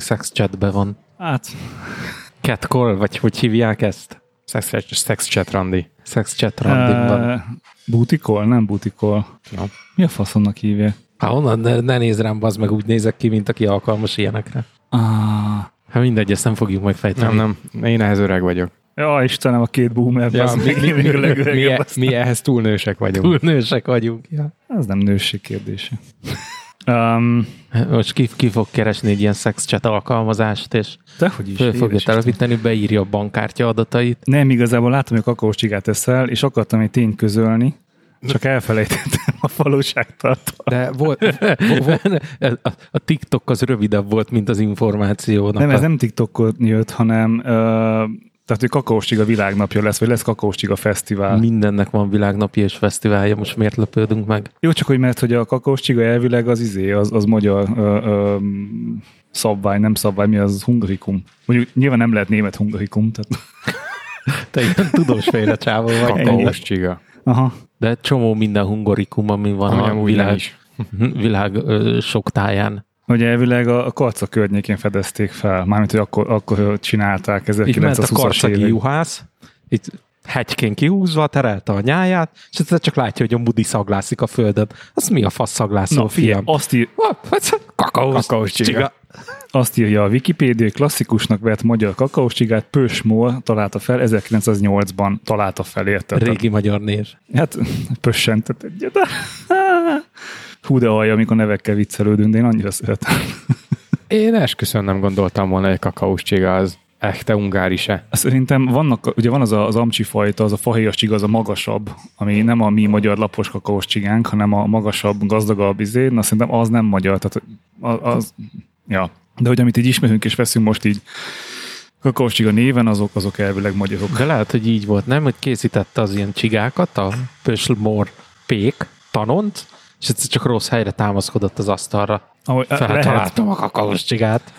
még sex chatbe van. Hát, Catcall, vagy hogy hívják ezt? Sex, sex chat randi. Sex chat random van. uh, butikol, nem butikol. Ja. Mi a faszomnak hívja? Hát onnan ne, ne nézz rám, az meg úgy nézek ki, mint aki alkalmas ilyenekre. Ah, Hát mindegy, ezt nem fogjuk megfejteni. Nem, nem, én ehhez öreg vagyok. ja, Istenem, a két boomer, Ja, mi, még, mi, még mi, mi, ehhez túl nősek vagyunk. Túl nősek vagyunk. Ja. Ez nem nőség kérdése. Um, Most ki, ki fog keresni egy ilyen sex chat alkalmazást, és dehogy is. föl fogja telepíteni, beírja a bankkártya adatait. Nem, igazából látom, hogy kakaós csigát eszel, és akartam egy tényt közölni, csak elfelejtettem a valóságtartalmat. De volt, a, a TikTok az rövidebb volt, mint az információnak. Nem, ez nem TikTokon jött, hanem uh, tehát, hogy kakaós csiga világnapja lesz, vagy lesz kakaós csiga fesztivál. Mi? Mindennek van világnapja és fesztiválja, most miért lepődünk meg? Jó, csak hogy mert hogy a kakaós csiga elvileg az izé, az, az magyar uh, uh, szabvány, nem szabvány, mi az hungarikum. Mondjuk nyilván nem lehet német hungarikum, tehát Te ilyen tudósféle csávó vagy. kakaós csiga. aha. De csomó minden hungarikum, ami van Ami a világ, világ ö, sok táján. Hogy elvileg a, a karca környékén fedezték fel, mármint, hogy akkor, akkor csinálták Így ment a 1920-as karcagi juhász, itt hegykén kihúzva, terelte a nyáját, és egyszer csak látja, hogy a budi szaglászik a földön. Az mi a fasz szaglászó, Na, fiam? azt, ír, Kakaós, Kakaós csiga. azt írja a Wikipédia, hogy klasszikusnak vett magyar kakaós csigát Pösmol találta fel, 1908-ban találta fel, érted? Régi magyar név. Hát pössentett egyet. Hú, de alja, amikor nevekkel viccelődünk, de én annyira szeretem. Én esküszöm nem gondoltam volna, hogy kakaós csiga az echte ungári se. Szerintem vannak, ugye van az a, az amcsi fajta, az a fahéjas csiga, az a magasabb, ami nem a mi magyar lapos kakaós csigánk, hanem a magasabb, gazdagabb izé, na szerintem az nem magyar, tehát az, az ja. De hogy amit így ismerünk és veszünk most így kakaós csiga néven, azok, azok elvileg magyarok. De lehet, hogy így volt, nem? Hogy készítette az ilyen csigákat, a Pöslmor pék, tanont, és egyszer csak rossz helyre támaszkodott az asztalra. Ahogy, lehet, Feltaláltam a kakaós csigát.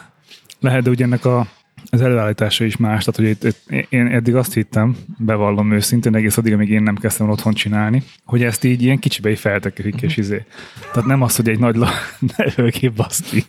lehet, ugye ennek a, az előállítása is más. Tehát, hogy itt, itt, én eddig azt hittem, bevallom őszintén, egész addig, amíg én nem kezdtem otthon csinálni, hogy ezt így ilyen kicsibe így feltekerik, és izé. Tehát nem az, hogy egy nagy baszki.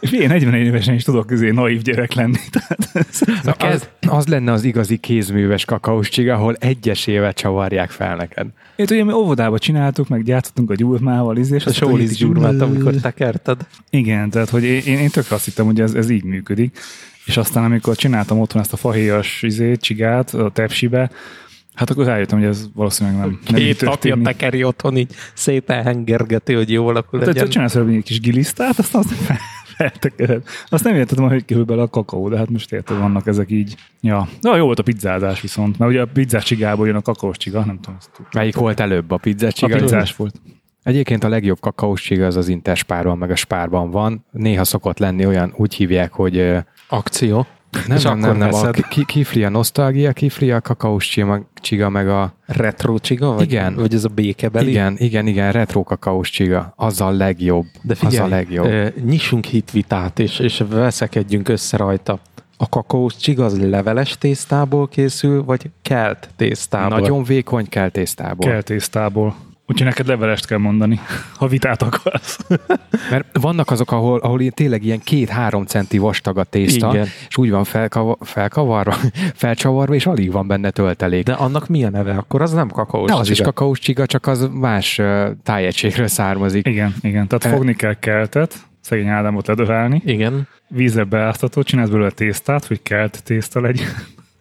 És én 41 évesen is tudok izé naív gyerek lenni. Tehát ez, Na, az, az lenne az igazi kézműves kakaós csiga, ahol egyesével csavarják fel neked. Én ugye mi óvodába csináltuk, meg gyártottunk a gyurmával, izé, és A sóliz gyurmát, amikor tekerted. Igen, tehát hogy én, én, én tökre azt hittem, hogy ez, ez így működik. És aztán, amikor csináltam otthon ezt a fahéjas izé, csigát a tepsibe, hát akkor rájöttem, hogy ez valószínűleg nem, nem Két apja tekeri otthon, így szépen hengergeti, hogy jó alakul Tehát legyen. csinálsz egy kis gilisztát, aztán azt fel- feltekered. Azt nem értettem, hogy kerül bele a kakaó, de hát most érted, vannak ezek így. Ja, de jó volt a pizzázás viszont, mert ugye a pizzás csigából jön a kakaós csiga, nem tudom. Melyik volt előbb, a pizzás A csiga? pizzás volt. Egyébként a legjobb kakaós csiga az az interspárban, meg a spárban van. Néha szokott lenni olyan, úgy hívják, hogy Akció. nem, És nem, akkor nem, nem, a veszed. ki- kifli a nosztalgia, kifli a kakaós csiga, csiga meg a Retro csiga? Vagy, Igen. Vagy ez a békebeli? igen, igen, igen, retro kakaós csiga. Az a legjobb. De figyelj, az a legjobb. ö, nyissunk hitvitát, és, és veszekedjünk össze rajta. A kakaós csiga az leveles tésztából készül, vagy kelt tésztából? Nagyon vékony kell tésztából. Kell tésztából. Úgyhogy neked levelest kell mondani, ha vitát akarsz. Mert vannak azok, ahol, ahol tényleg ilyen két-három centi vastag a tészta, Igen. és úgy van felkava, felkavarva, felcsavarva, és alig van benne töltelék. De annak milyen neve? Akkor az nem kakaós De az is csiga. kakaós csiga, csak az más tájegységről származik. Igen, igen. Tehát E- fogni kell keltet, szegény Ádámot ledövelni, Igen. vízbe beáztatod, csinálsz belőle tésztát, hogy kelt tészta legyen.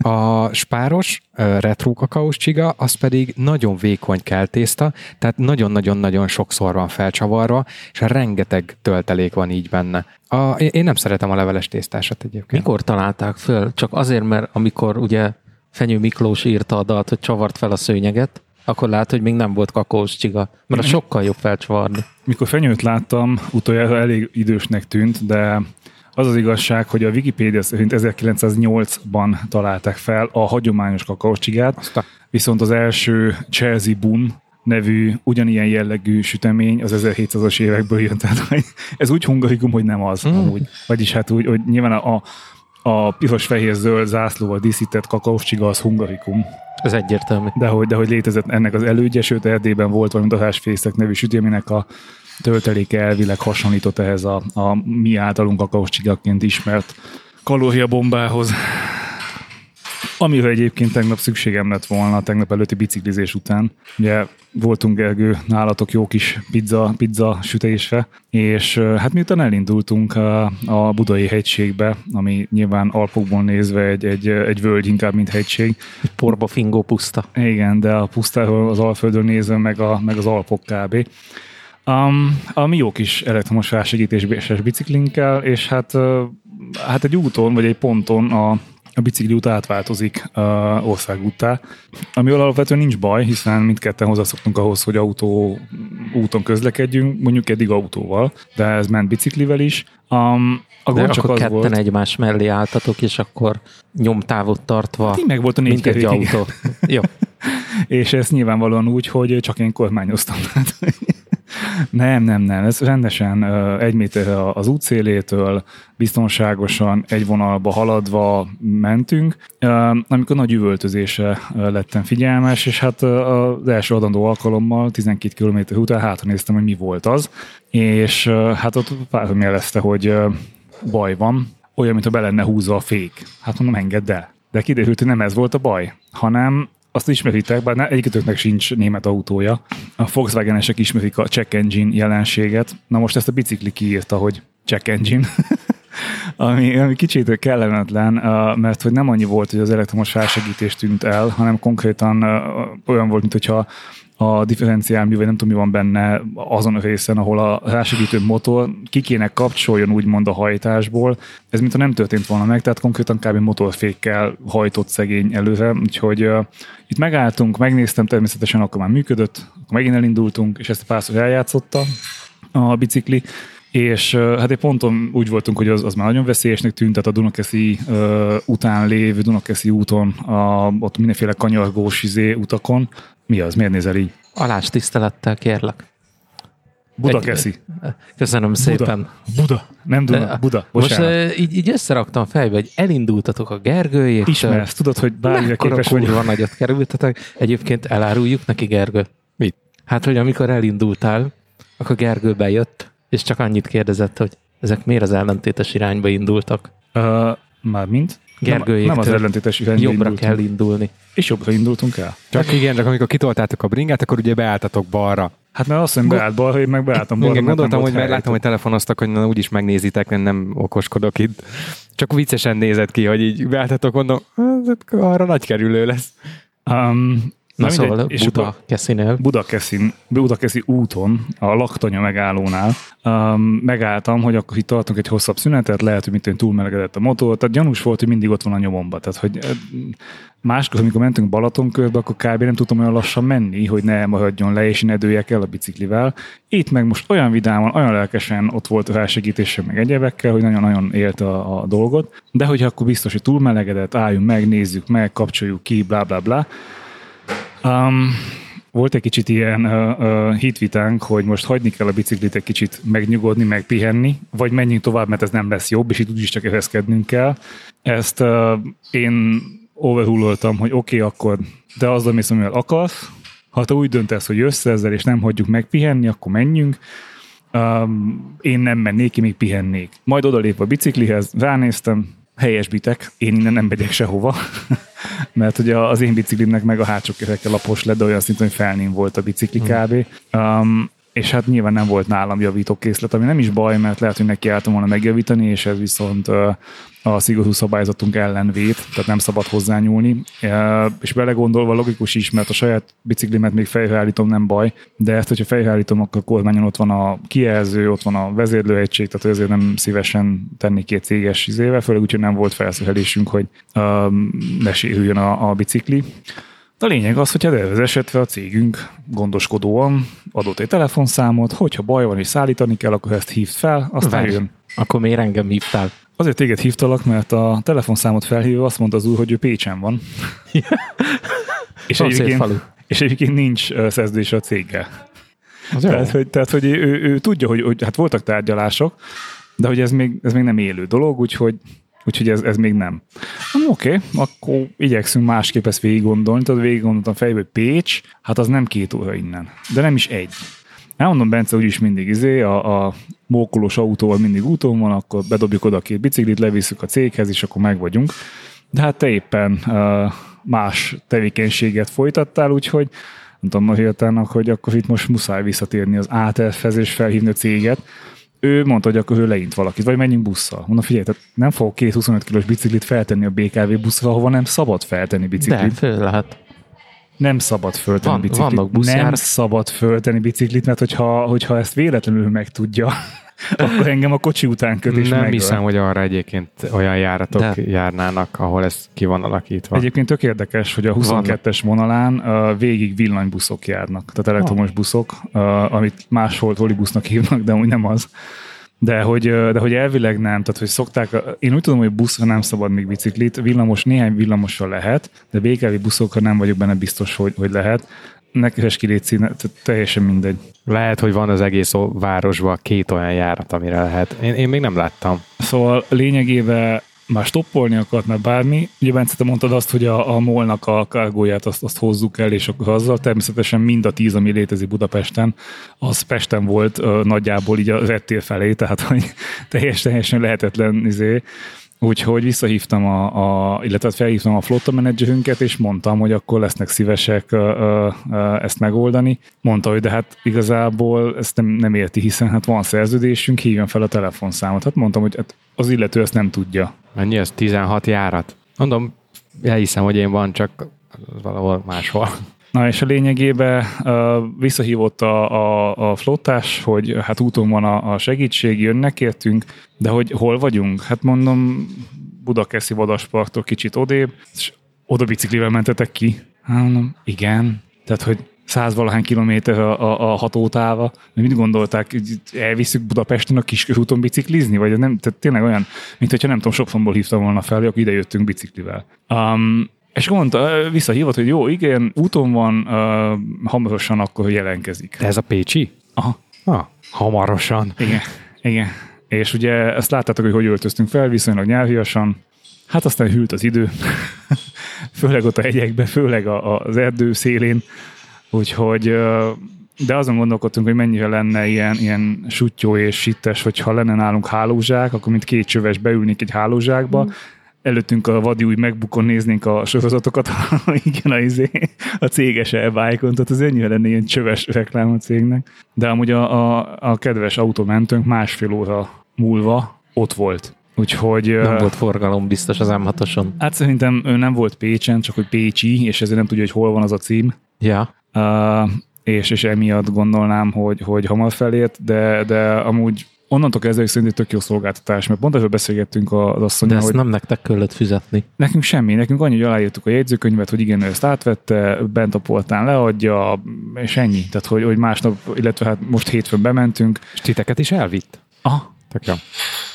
A spáros retro kakaós csiga, az pedig nagyon vékony kell tészta, tehát nagyon-nagyon-nagyon sokszor van felcsavarva, és rengeteg töltelék van így benne. A, én én nem szeretem a leveles tésztásat egyébként. Mikor találták föl? Csak azért, mert amikor ugye Fenyő Miklós írta a dalt, hogy csavart fel a szőnyeget, akkor lát, hogy még nem volt kakaós csiga. Mert a sokkal jobb felcsavarni. Mikor fenyőt láttam, utoljára elég idősnek tűnt, de az az igazság, hogy a Wikipédia szerint 1908-ban találták fel a hagyományos kakaócsigát, a- viszont az első Chelsea Bun nevű ugyanilyen jellegű sütemény az 1700-as évekből jön. Tehát hogy ez úgy hungarikum, hogy nem az mm. amúgy. Vagyis hát úgy, hogy nyilván a, a piros-fehér-zöld zászlóval díszített kakaós csiga az hungarikum. Ez egyértelmű. De hogy, de hogy létezett ennek az elődje, sőt Erdélyben volt valami dahásfészek nevű süti, aminek a tölteléke elvileg hasonlított ehhez a, a mi általunk kakaós csigaként ismert kalóriabombához. Amiről egyébként tegnap szükségem lett volna, tegnap előtti biciklizés után. Ugye voltunk Gergő nálatok jó kis pizza, pizza sütésre, és hát miután elindultunk a, a Budai hegységbe, ami nyilván Alpokból nézve egy, egy, egy völgy inkább, mint hegység. Egy porba fingó puszta. Igen, de a pusztáról az Alföldön nézve meg, a, meg az Alpok kb. Um, ami jó kis elektromos rásegítéses biciklinkkel, és hát, hát egy úton, vagy egy ponton a a bicikli út átváltozik uh, országúttá, ami alapvetően nincs baj, hiszen mindketten hozzászoktunk ahhoz, hogy autó úton közlekedjünk, mondjuk eddig autóval, de ez ment biciklivel is. Um, a de csak akkor az ketten volt, egymás mellé álltatok, és akkor nyomtávot tartva. Hát meg volt a négy egy autó. Jó. és ez nyilvánvalóan úgy, hogy csak én kormányoztam. Nem, nem, nem. Ez rendesen egy méter az útszélétől, biztonságosan egy vonalba haladva mentünk. Amikor nagy üvöltözése lettem figyelmes, és hát az első adandó alkalommal 12 km után hátra néztem, hogy mi volt az, és hát ott pár jelezte, hogy baj van, olyan, mintha be lenne húzva a fék. Hát mondom, engedd el. De kiderült, hogy nem ez volt a baj, hanem azt ismeritek, bár egyikötöknek sincs német autója. A Volkswagenesek ismerik a check engine jelenséget. Na most ezt a bicikli kiírta, hogy check engine. ami, ami kicsit kellemetlen, mert hogy nem annyi volt, hogy az elektromos felsegítés tűnt el, hanem konkrétan olyan volt, mintha a differenciál mű, vagy nem tudom, mi van benne azon a részen, ahol a rásegítő motor ki kéne kapcsoljon úgymond a hajtásból. Ez mintha nem történt volna meg, tehát konkrétan kb. motorfékkel hajtott szegény előre, úgyhogy uh, itt megálltunk, megnéztem, természetesen akkor már működött, akkor megint elindultunk, és ezt párszor eljátszotta a bicikli, és hát egy ponton úgy voltunk, hogy az, az már nagyon veszélyesnek tűnt, tehát a Dunakeszi uh, után lévő Dunakeszi úton, a, ott mindenféle kanyargós izé utakon. Mi az? Miért nézel így? Alás tisztelettel kérlek. Budakeszi. Köszönöm Buda. szépen. Buda. Nem Duna, Buda. Bocsánat. Most így, így összeraktam fejbe, hogy elindultatok a Gergőjét. Ismersz, tudod, hogy bármire képes vagy. Mekkora nagyot kerültetek. Egyébként eláruljuk neki, Gergő. Mit? Hát, hogy amikor elindultál, akkor Gergő bejött, és csak annyit kérdezett, hogy ezek miért az ellentétes irányba indultak? Uh, már mint? Gergőjéktől nem, nem az ellentétes irányba Jobbra indultunk. kell indulni. És jobbra indultunk el? Csak igen, csak amikor kitoltátok a bringát, akkor ugye beálltatok balra. Hát mert azt mondom, beállt balra, én meg beálltam balra. Igen, gondoltam, hogy mert látom, hogy telefonoztak, hogy na, úgyis megnézitek, nem, nem okoskodok itt. Csak viccesen nézett ki, hogy így beálltatok, mondom, arra nagy kerülő lesz. Um, Na, Na szóval és Buda Keszinél. Budakeszin, Budakeszi úton, a laktanya megállónál um, megálltam, hogy akkor itt tartunk egy hosszabb szünetet, lehet, hogy mint túlmelegedett a motor, tehát gyanús volt, hogy mindig ott van a nyomomba. Tehát, hogy máskor, amikor mentünk Balaton körbe, akkor kb. nem tudtam olyan lassan menni, hogy ne maradjon le, és ne dőjek el a biciklivel. Itt meg most olyan vidáman, olyan lelkesen ott volt a felsegítése, meg egyebekkel, hogy nagyon-nagyon élt a, a dolgot. De hogy akkor biztos, hogy túlmelegedett, álljunk meg, nézzük meg, kapcsoljuk ki, bla bla bla Um, volt egy kicsit ilyen uh, uh, hitvitánk, hogy most hagyni kell a biciklit egy kicsit megnyugodni, meg pihenni, vagy menjünk tovább, mert ez nem lesz jobb, és itt úgyis csak ereszkednünk kell. Ezt uh, én overruloltam, hogy oké, okay, akkor de az, amit amivel akarsz, ha te úgy döntesz, hogy jössz ezzel, és nem hagyjuk megpihenni, akkor menjünk. Um, én nem mennék, ki még pihennék. Majd odalép a biciklihez, ránéztem, helyesbitek, én innen nem megyek sehova, mert ugye az én biciklimnek meg a hátsó kerekkel lapos lett, de olyan szinten, hogy felném volt a bicikli hmm. kb. Um, és hát nyilván nem volt nálam javítókészlet, ami nem is baj, mert lehet, hogy neki álltam volna megjavítani, és ez viszont a szigorú szabályzatunk ellen véd, tehát nem szabad hozzányúlni. És belegondolva logikus is, mert a saját biciklimet még fejreállítom, nem baj, de ezt, hogyha fejreállítom, akkor a kormányon ott van a kijelző, ott van a vezérlőegység, tehát ezért nem szívesen tenni két céges izével, főleg úgyhogy nem volt felszerelésünk, hogy ne sérüljön a, a bicikli. A lényeg az, hogy ez esetre a cégünk gondoskodóan adott egy telefonszámot, hogyha baj van és szállítani kell, akkor ezt hívd fel, aztán jön. Akkor miért engem hívtál? Azért téged hívtalak, mert a telefonszámot felhívva azt mondta az úr, hogy ő Pécsen van. és, egyébként, és egyébként nincs szerződés a céggel. Az tehát, hogy, tehát, hogy ő, ő, tudja, hogy, hogy hát voltak tárgyalások, de hogy ez még, ez még nem élő dolog, úgyhogy Úgyhogy ez, ez még nem. Oké, okay, akkor igyekszünk másképp ezt végig gondolni. Tehát végig gondoltam fejbe, hogy Pécs, hát az nem két óra innen. De nem is egy. Elmondom, Bence úgyis mindig izé, a, a mókolós autóval mindig úton van, akkor bedobjuk oda a két biciklit, levisszük a céghez, és akkor meg vagyunk. De hát te éppen uh, más tevékenységet folytattál, úgyhogy nem tudom, Mariatának, hogy akkor itt most muszáj visszatérni az ATF-hez és felhívni a céget. Ő mondta, hogy akkor ő leint valakit, vagy menjünk busszal. Mondom, figyelj, tehát nem fogok két 25 kilós biciklit feltenni a BKV buszra, ahova nem szabad feltenni biciklit. De, föl lehet. Nem szabad föltenni Van- biciklit. vannak. Nem szabad föltenni biciklit, mert hogyha, hogyha ezt véletlenül megtudja, akkor engem a kocsi után köt és Nem megöl. hiszem, hogy arra egyébként olyan járatok De. járnának, ahol ez ki van alakítva. Egyébként tök érdekes, hogy a 22-es vonalán uh, végig villanybuszok járnak, tehát elektromos buszok, uh, amit máshol busznak hívnak, de úgy nem az. De hogy, de hogy elvileg nem, tehát hogy szokták, én úgy tudom, hogy buszra nem szabad még biciklit, villamos, néhány villamosra lehet, de BKV buszokra nem vagyok benne biztos, hogy, hogy lehet. Nekem ki légy színe, teljesen mindegy. Lehet, hogy van az egész városban két olyan járat, amire lehet. Én, én még nem láttam. Szóval lényegében már stoppolni akart, mert bármi. Ugye Bence, te mondtad azt, hogy a, a molnak a kargóját azt, azt hozzuk el, és akkor azzal természetesen mind a tíz, ami létezik Budapesten, az Pesten volt ö, nagyjából így a rettél felé, tehát hogy teljes, teljesen lehetetlen izé. Úgyhogy visszahívtam, a, a, illetve felhívtam a flotta menedzserünket, és mondtam, hogy akkor lesznek szívesek ö, ö, ezt megoldani. Mondta, hogy de hát igazából ezt nem, nem érti, hiszen hát van szerződésünk, hívjon fel a telefonszámot. Hát mondtam, hogy hát az illető ezt nem tudja. Mennyi ez? 16 járat? Mondom, elhiszem, hogy én van, csak valahol máshol. Na és a lényegében visszahívott a, a, a flottás, hogy hát úton van a, a segítség, jönnek értünk, de hogy hol vagyunk? Hát mondom, Budakeszi vadasparktól kicsit odébb, és oda biciklivel mentetek ki? Hát mondom, igen. Tehát, hogy százvalahány kilométer a, a, a hatótáva. De mit gondolták, hogy elviszük Budapesten a kiskörúton biciklizni? Vagy nem, tehát tényleg olyan, mint hogyha nem tudom, Sopronból hívtam volna fel, akkor ide jöttünk biciklivel. Um, és akkor mondta, visszahívott, hogy jó, igen, úton van, uh, hamarosan akkor jelentkezik. De ez a Pécsi? Aha, Ah, hamarosan. igen, igen. És ugye ezt láttátok, hogy hogy öltöztünk fel, viszonylag nyelviasan. Hát aztán hűlt az idő, főleg ott a hegyekbe, főleg a, a- az erdő szélén. Úgyhogy, de azon gondolkodtunk, hogy mennyire lenne ilyen, ilyen sutyó és sittes, hogyha lenne nálunk hálózsák, akkor mint két csöves beülnék egy hálózsákba, előttünk a vadi új megbukon néznénk a sorozatokat, igen, a, izé, a céges elbájkon, tehát az ennyire lenne ilyen csöves reklám a cégnek. De amúgy a, a, a kedves autómentőnk másfél óra múlva ott volt. Úgyhogy... Nem volt forgalom biztos az M6-oson. Hát szerintem ő nem volt Pécsen, csak hogy Pécsi, és ezért nem tudja, hogy hol van az a cím. Ja, Uh, és, és emiatt gondolnám, hogy, hogy hamar felért, de, de amúgy onnantól kezdve hogy szerintem tök jó szolgáltatás, mert pont erről beszélgettünk az de asszonyal, ezt hogy nem nektek kellett fizetni. nekünk semmi, nekünk annyi, hogy aláírtuk a jegyzőkönyvet, hogy igen, ő ezt átvette, bent a portán leadja, és ennyi. Tehát, hogy, hogy másnap, illetve hát most hétfőn bementünk, És titeket is elvitt? aha, Tök jó.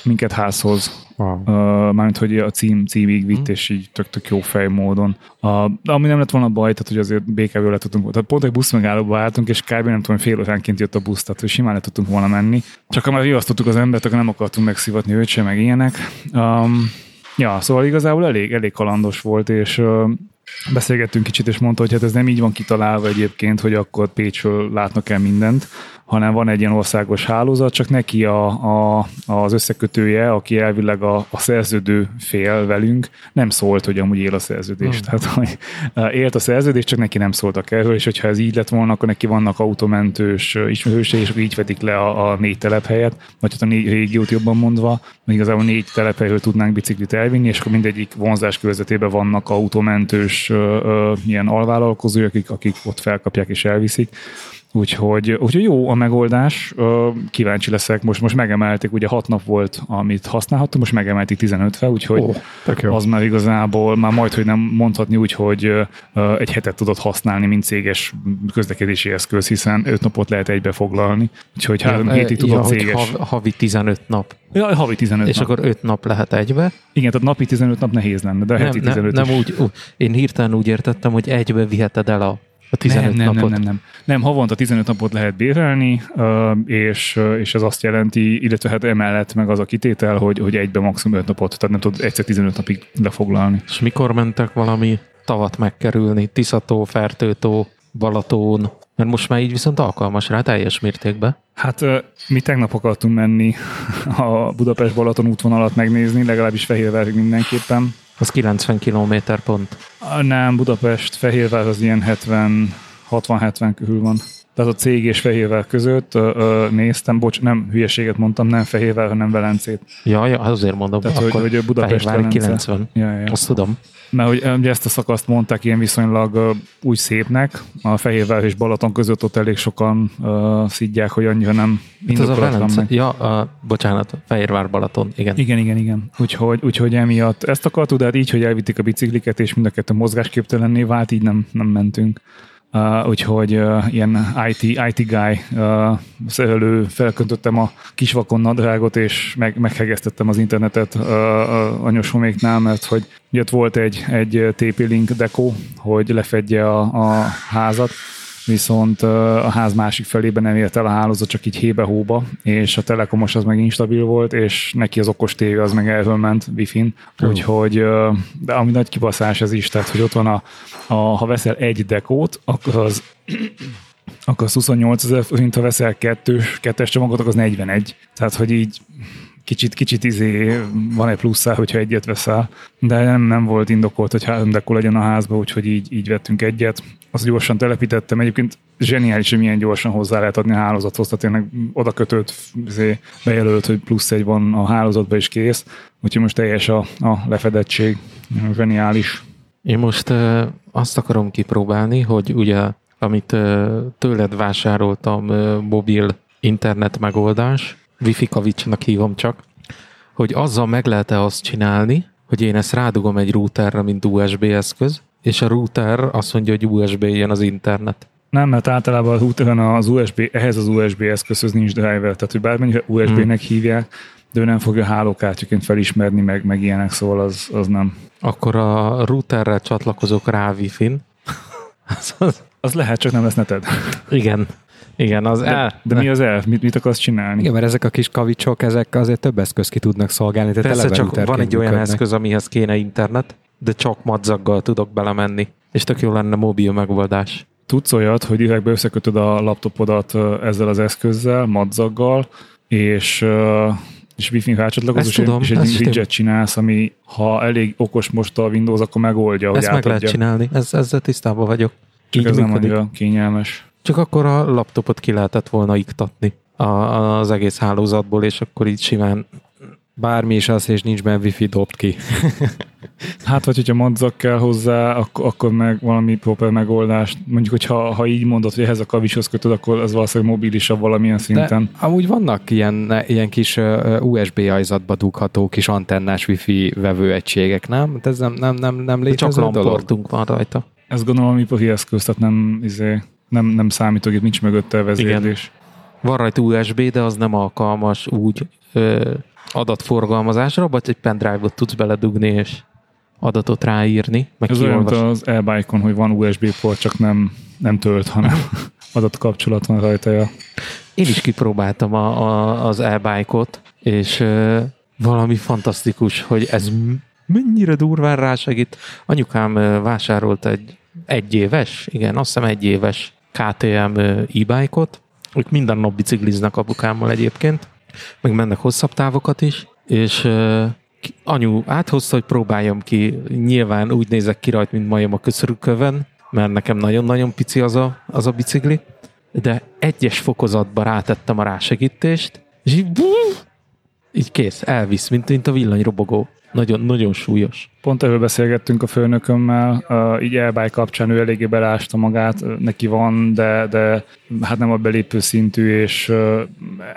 Minket házhoz, Wow. Uh, mármint, hogy a cím címig vitt, és így tök-tök jó fej módon. Uh, de ami nem lett volna baj, tehát hogy azért BKV-vel le tudtunk, tehát pont egy busz megállóba álltunk, és kb. nem tudom, fél óránként jött a busz, tehát hogy simán le tudtunk volna menni. Csak ha már riasztottuk az embert, akkor nem akartunk megszivatni őt sem, meg ilyenek. Um, ja, szóval igazából elég, elég kalandos volt, és uh, beszélgettünk kicsit, és mondta, hogy hát ez nem így van kitalálva egyébként, hogy akkor Pécsről látnak el mindent, hanem van egy ilyen országos hálózat, csak neki a, a, az összekötője, aki elvileg a, a szerződő fél velünk, nem szólt, hogy amúgy él a szerződés. Hmm. Tehát, hogy eh, élt a szerződés, csak neki nem szóltak erről, és hogyha ez így lett volna, akkor neki vannak automentős eh, ismerősei, és így vetik le a, a négy telephelyet, vagy hát a négy régiót jobban mondva, mert igazából négy telephelyről tudnánk biciklit elvinni, és akkor mindegyik vonzás körzetében vannak automentős ö, ö, ilyen alvállalkozók, akik, akik ott felkapják és elviszik. Úgyhogy, úgyhogy jó a megoldás, kíváncsi leszek. Most, most megemelték, ugye 6 nap volt, amit használhattunk, most megemelték 15-re, úgyhogy jó. az már igazából már majd, hogy nem mondhatni úgy, hogy egy hetet tudod használni, mint céges közlekedési eszköz, hiszen 5 napot lehet egybe foglalni. Úgyhogy három ja, hétig tudod ja, céges. hav, havi 15 nap. Ja, havi 15 És nap. akkor 5 nap lehet egybe. Igen, tehát napi 15 nap nehéz lenne, de Nem, heti nem, 15 nem is. úgy, ú, én hirtelen úgy értettem, hogy egybe viheted el a, a 15 nem, nem, napot. nem, nem, nem. Nem, havonta 15 napot lehet bérelni, és, és ez azt jelenti, illetve hát emellett meg az a kitétel, hogy, hogy egybe maximum 5 napot, tehát nem tudod egyszer 15 napig lefoglalni. És mikor mentek valami tavat megkerülni? Tiszató, Fertőtó, Balaton, Mert most már így viszont alkalmas rá teljes mértékben. Hát mi tegnap akartunk menni a Budapest-Balaton útvonalat megnézni, legalábbis Fehérvárig mindenképpen. Az 90 km pont. Nem, Budapest, Fehérvár az ilyen 70, 60-70 körül van. Tehát a cég és Fehérvár között ö, ö, néztem, bocs, nem hülyeséget mondtam, nem Fehérvár, hanem Velencét. Ja, ja, azért mondom. Tehát, hogy, hogy Budapest, Velence. 90. Ja, ja. Azt tudom. Mert hogy ugye ezt a szakaszt mondták ilyen viszonylag ö, úgy szépnek, a Fehérvár és Balaton között ott elég sokan uh, szidják, hogy annyira nem Hát az a Velence. meg. Ja, a, bocsánat, Fehérvár Balaton, igen. Igen, igen, igen. Úgyhogy, úgyhogy emiatt ezt akartuk, de hát így, hogy elvitték a bicikliket, és mind a kettő mozgásképtelenné vált, így nem, nem mentünk. Uh, úgyhogy uh, ilyen IT, IT guy uh, szerelő felköntöttem a kisvakon nadrágot, és meg, meghegeztettem az internetet uh, uh, anyósoméknál, mert hogy ott volt egy, egy TP-Link deko, hogy lefedje a, a házat, viszont a ház másik felében nem ért el a hálózat, csak így hébe-hóba, és a telekomos az meg instabil volt, és neki az okos tévé az meg elől ment wifi-n, úgyhogy, de ami nagy kibaszás ez is, tehát hogy ott van a, a ha veszel egy dekót, akkor az akkor az 28 ezer forint, ha veszel kettős, kettes csomagot, akkor az 41. Tehát, hogy így kicsit, kicsit izé van egy pluszá, hogyha egyet veszel, de nem, nem volt indokolt, hogy három dekó legyen a házba, úgyhogy így, így vettünk egyet. Azt gyorsan telepítettem. Egyébként zseniális, hogy milyen gyorsan hozzá lehet adni a hálózathoz, tehát tényleg oda kötött, izé, bejelölt, hogy plusz egy van a hálózatba is kész, úgyhogy most teljes a, a lefedettség. Zseniális. Én most azt akarom kipróbálni, hogy ugye, amit tőled vásároltam, ö, mobil internet megoldás, Wi-Fi kavicsnak hívom csak, hogy azzal meg lehet-e azt csinálni, hogy én ezt rádugom egy routerre, mint USB eszköz, és a router azt mondja, hogy USB jön az internet. Nem, mert általában a routeren az USB, ehhez az USB eszközhöz nincs driver, tehát hogy bármennyire USB-nek hívják, de ő nem fogja hálókártyaként felismerni, meg, meg ilyenek, szóval az, az nem. Akkor a routerre csatlakozok rá Wi-Fi-n. az, az, Az lehet, csak nem lesz neted. igen, igen, az De, el, de mi az elf? Mit, mit akarsz csinálni? Igen, mert ezek a kis kavicsok, ezek azért több eszköz ki tudnak szolgálni. Tehát Persze csak van egy olyan működnek. eszköz, amihez kéne internet, de csak madzaggal tudok belemenni. És tök jó lenne mobil megoldás. Tudsz olyat, hogy direktbe összekötöd a laptopodat ezzel az eszközzel, madzaggal, és, és wifi és, tudom, és egy widget csinálsz, ami ha elég okos most a Windows, akkor megoldja, hogy Ezt meg lehet átadja. csinálni, Ez, ezzel tisztában vagyok. Csak Így ez nem működik. annyira kényelmes. Csak akkor a laptopot ki lehetett volna iktatni a, az egész hálózatból, és akkor így simán Bármi is az, és nincs benne wifi, dobd ki. Hát, vagy hogyha madzag kell hozzá, akkor, akkor meg valami proper megoldást. Mondjuk, hogyha ha így mondod, hogy ehhez a kavicshoz kötöd, akkor az valószínűleg mobilisabb valamilyen szinten. De amúgy vannak ilyen, ilyen kis USB ajzatba dugható kis antennás wifi vevőegységek, nem? Hát Ez nem, nem, nem, nem de csak létező dolog? lamportunk van rajta. Ezt gondolom, hogy ipari eszköz, tehát nem, izé, nem, nem számítógép, nincs mögötte a vezérlés. Van rajta USB, de az nem alkalmas úgy ö, adatforgalmazásra, vagy egy pendrive-ot tudsz beledugni, és adatot ráírni, meg Ez olyan, az e-bike-on, hogy van USB port, csak nem, nem tölt, hanem adatkapcsolat van rajta. Ja. Én is kipróbáltam a, a, az e-bike-ot, és ö, valami fantasztikus, hogy ez mennyire durván rásegít. Anyukám ö, vásárolt egy egyéves, igen, azt hiszem egyéves KTM e-bike-ot, ők minden nap bicikliznek apukámmal egyébként, meg mennek hosszabb távokat is, és anyu áthozta, hogy próbáljam ki. Nyilván úgy nézek ki rajta, mint majom a köszörűkövön, mert nekem nagyon-nagyon pici az a, az a bicikli, de egyes fokozatba rátettem a rásegítést, és így, így kész, elvisz, mint, mint a villanyrobogó. Nagyon, nagyon súlyos. Pont erről beszélgettünk a főnökömmel, uh, így e kapcsán ő eléggé belásta magát, neki van, de, de hát nem a belépő szintű, és uh,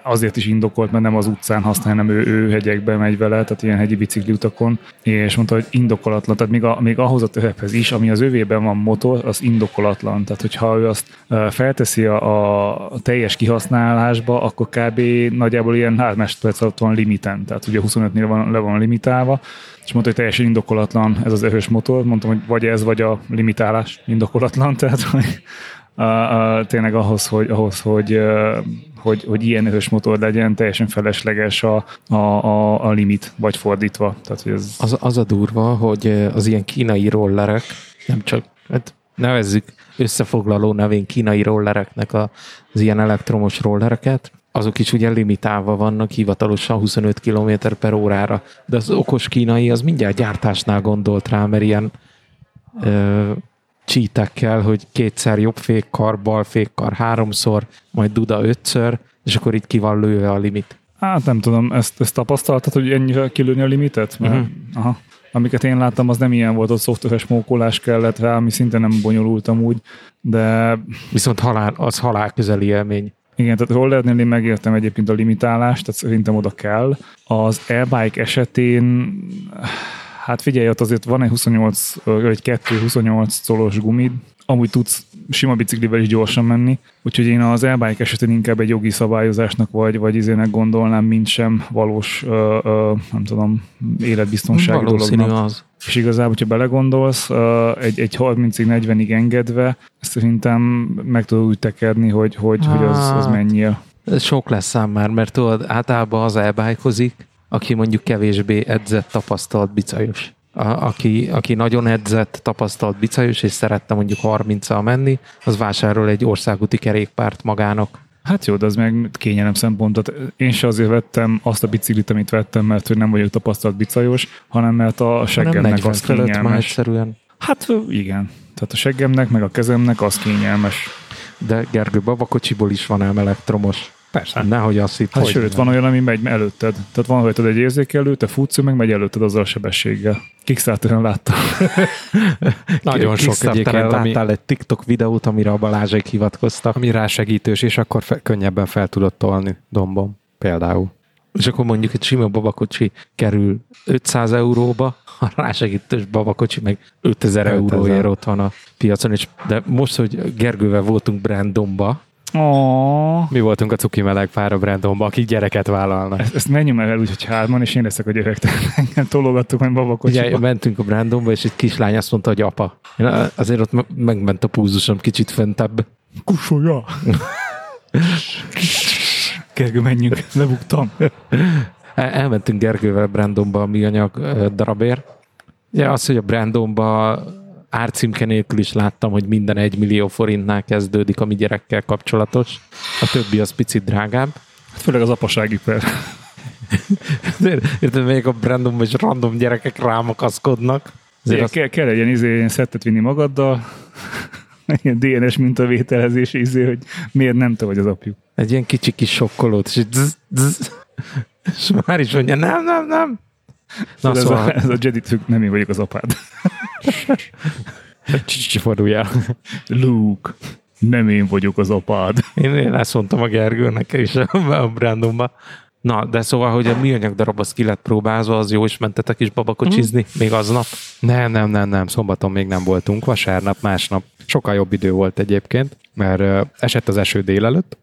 azért is indokolt, mert nem az utcán használ, hanem ő, ő hegyekbe megy vele, tehát ilyen hegyi bicikli utakon, és mondta, hogy indokolatlan, tehát még, a, még ahhoz a terephez is, ami az övében van motor, az indokolatlan, tehát hogyha ő azt uh, felteszi a, a teljes kihasználásba, akkor kb. nagyjából ilyen 3 másodperc alatt van limiten, tehát ugye 25-nél van, le van limitálva, és mondta, hogy teljesen indokolatlan ez az erős motor. Mondtam, hogy vagy ez, vagy a limitálás indokolatlan, tehát hogy a, a, tényleg ahhoz, hogy, ahhoz hogy, hogy, hogy ilyen erős motor legyen, teljesen felesleges a, a, a, a limit, vagy fordítva. Tehát, hogy ez, Az, az a durva, hogy az ilyen kínai rollerek, nem csak, hát nevezzük összefoglaló nevén kínai rollereknek a, az ilyen elektromos rollereket, azok is ugye limitálva vannak hivatalosan 25 km per órára, de az okos kínai az mindjárt gyártásnál gondolt rá, mert ilyen ö, csítekkel, hogy kétszer jobb fékkar, bal fékkar háromszor, majd duda ötször, és akkor itt ki van lőve a limit. Hát nem tudom, ezt, ezt tapasztaltad, hogy ennyivel kilőni a limitet? Mert, uh-huh. aha. Amiket én láttam, az nem ilyen volt, ott szoftveres mókolás kellett rá, ami szinte nem bonyolultam úgy, de... Viszont halál, az halál közeli élmény. Igen, tehát rollernél én megértem egyébként a limitálást, tehát szerintem oda kell. Az e-bike esetén, hát figyelj, ott azért van egy 28, vagy 2-28 colos gumid, amúgy tudsz sima biciklivel is gyorsan menni, úgyhogy én az e-bike esetén inkább egy jogi szabályozásnak vagy, vagy izének gondolnám, mint sem valós, ö, ö, nem tudom, életbiztonsági Valószínű dolognak. az. És igazából, hogyha belegondolsz, egy, egy 30-40-ig engedve, ezt szerintem meg tudod úgy tekerni, hogy, hogy, hogy az, az Hát. mennyi. Ez sok lesz ám már, mert tudod, általában az elbájkozik, aki mondjuk kevésbé edzett, tapasztalt bicajos. A, aki, aki nagyon edzett, tapasztalt bicajos, és szerette mondjuk 30-al menni, az vásárol egy országúti kerékpárt magának. Hát jó, de az meg kényelem szempontot. Én se azért vettem azt a biciklit, amit vettem, mert hogy nem vagyok tapasztalt bicajos, hanem mert a seggemnek 40 az fölött már kényelmes. egyszerűen. Hát igen. Tehát a seggemnek, meg a kezemnek az kényelmes. De Gergő, babakocsiból is van ám elektromos. Persze. Nehogy azt hitt, Hát hogy sőt, van olyan, ami megy előtted. Tehát van rajtad egy érzékelő, te futsz, meg megy előtted azzal a sebességgel. Kickstarteren láttam. Nagyon sok egyébként, ami, láttál egy TikTok videót, amire a Balázsék hivatkoztak. ami rásegítős, és akkor fe, könnyebben fel tudod tolni dombom. Például. És akkor mondjuk egy sima babakocsi kerül 500 euróba, a rásegítős babakocsi meg 5000 5000. euróért ott van a piacon, és de most, hogy Gergővel voltunk Brandonba, Oh. Mi voltunk a cuki meleg pár a Brandonban, akik gyereket vállalnak. Ezt, ezt menjünk el úgy, hogy hárman, és én leszek a gyerek. Engem tologattuk majd ugye babakocsiba. mentünk a Brandonba, és egy kislány azt mondta, hogy apa. Én azért ott me- megment a púzusom kicsit föntebb. Kusolja! Gergő, menjünk, lebuktam. El- Elmentünk Gergővel Brandonba a műanyag darabért. Ugye az, hogy a Brandonba árcímke nélkül is láttam, hogy minden egy millió forintnál kezdődik, ami gyerekkel kapcsolatos. A többi az picit drágább. Hát főleg az apasági per. Érted, megyek a Brandonba, és random gyerekek rámakaszkodnak. Azért Azért az, kell, kell egy ilyen, izé, szettet vinni magaddal, ilyen DNS mintavételezés, izé, hogy miért nem te vagy az apjuk. egy ilyen kicsi kis sokkolót, és zzz, zzz, és már is mondja, nem, nem, nem. Na, ez, szóval, a, ez a Jedi trükk, nem én vagyok az apád. Csicsi fordulj el. Luke, nem én vagyok az apád. Én, én ezt mondtam a Gergőnek is a Brandonba. Na, de szóval, hogy a műanyag darab az ki lett próbálva, az jó, és mentetek is babakocsizni, még aznap. Nem, nem, nem, nem, szombaton még nem voltunk, vasárnap, másnap. Sokkal jobb idő volt egyébként, mert ö, esett az eső délelőtt,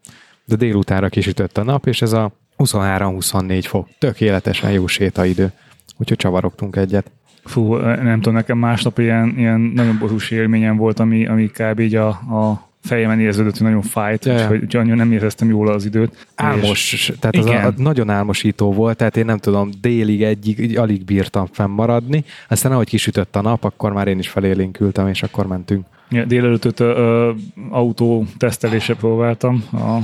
de délutánra kisütött a nap, és ez a 23-24 fok. Tökéletesen jó sétaidő. Úgyhogy csavarogtunk egyet. Fú, nem tudom, nekem másnap ilyen, ilyen nagyon borús élményem volt, ami, ami kb. így a, a fejemen érződött, hogy nagyon fájt, ja. úgyhogy úgyhogy annyira nem éreztem jól az időt. Álmos, És- tehát az a, Igen. a, nagyon álmosító volt, tehát én nem tudom, délig egyig alig bírtam fennmaradni, aztán ahogy kisütött a nap, akkor már én is felélénkültem, és akkor mentünk. Ja, délelőtt autó tesztelésre próbáltam. A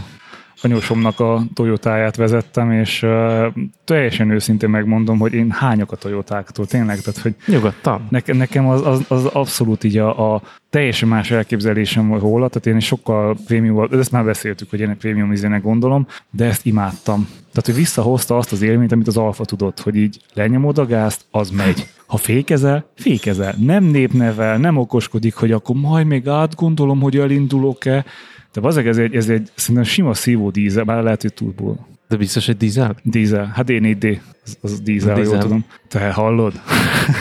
anyósomnak a Toyotáját vezettem, és ö, teljesen őszintén megmondom, hogy én hányok a Toyotáktól, tényleg, tehát hogy Nyugodtan. nekem, nekem az, az, az, abszolút így a, a teljesen más elképzelésem volt róla, tehát én is sokkal prémium, ezt már beszéltük, hogy én egy prémium izének gondolom, de ezt imádtam. Tehát, hogy visszahozta azt az élményt, amit az Alfa tudott, hogy így lenyomod a gázt, az megy. Ha fékezel, fékezel. Nem népnevel, nem okoskodik, hogy akkor majd még átgondolom, hogy elindulok-e. De az ez egy, ez egy szerintem sima szívó dízel, bár lehet, hogy turbo. De biztos, hogy dízel? Dízel. Hát D4D, az, az dízel, ha jól Dízel. tudom. Te hallod?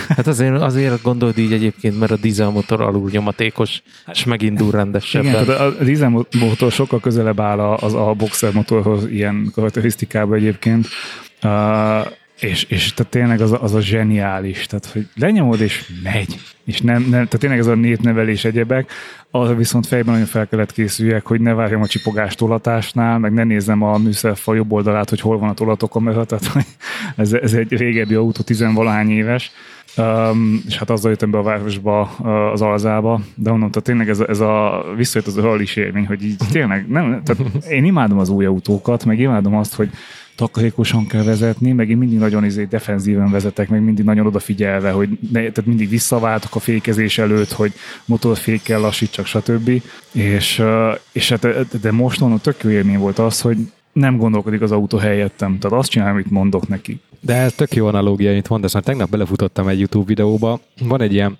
Hát azért, azért gondold így egyébként, mert a dízelmotor alul nyomatékos, és megindul Igen, rendesebben. tehát a dízelmotor sokkal közelebb áll az a boxer motorhoz ilyen karakterisztikában egyébként. Uh, és, és tehát tényleg az a, az a zseniális, tehát hogy lenyomod és megy. És nem, nem, tehát tényleg ez a nétnevelés egyebek, arra viszont fejben nagyon fel kellett készüljek, hogy ne várjam a csipogást tolatásnál, meg ne nézzem a műszerfal jobb oldalát, hogy hol van a tolatokon mögött, tehát hogy ez, ez egy régebbi autó, tizenvalahány éves, Um, és hát azzal jöttem be a városba, az alzába, de tehát tényleg ez, ez a, visszajött az is élmény, hogy így tényleg, nem, tehát én imádom az új autókat, meg imádom azt, hogy takarékosan kell vezetni, meg én mindig nagyon izé defenzíven vezetek, meg mindig nagyon odafigyelve, hogy ne, tehát mindig visszaváltok a fékezés előtt, hogy motorfékkel lassítsak, stb. És, és hát, de most mondom, tök jó élmény volt az, hogy nem gondolkodik az autó helyettem, tehát azt csinálom, amit mondok neki. De ez tök jó analógia, amit mondasz, mert tegnap belefutottam egy YouTube videóba, van egy ilyen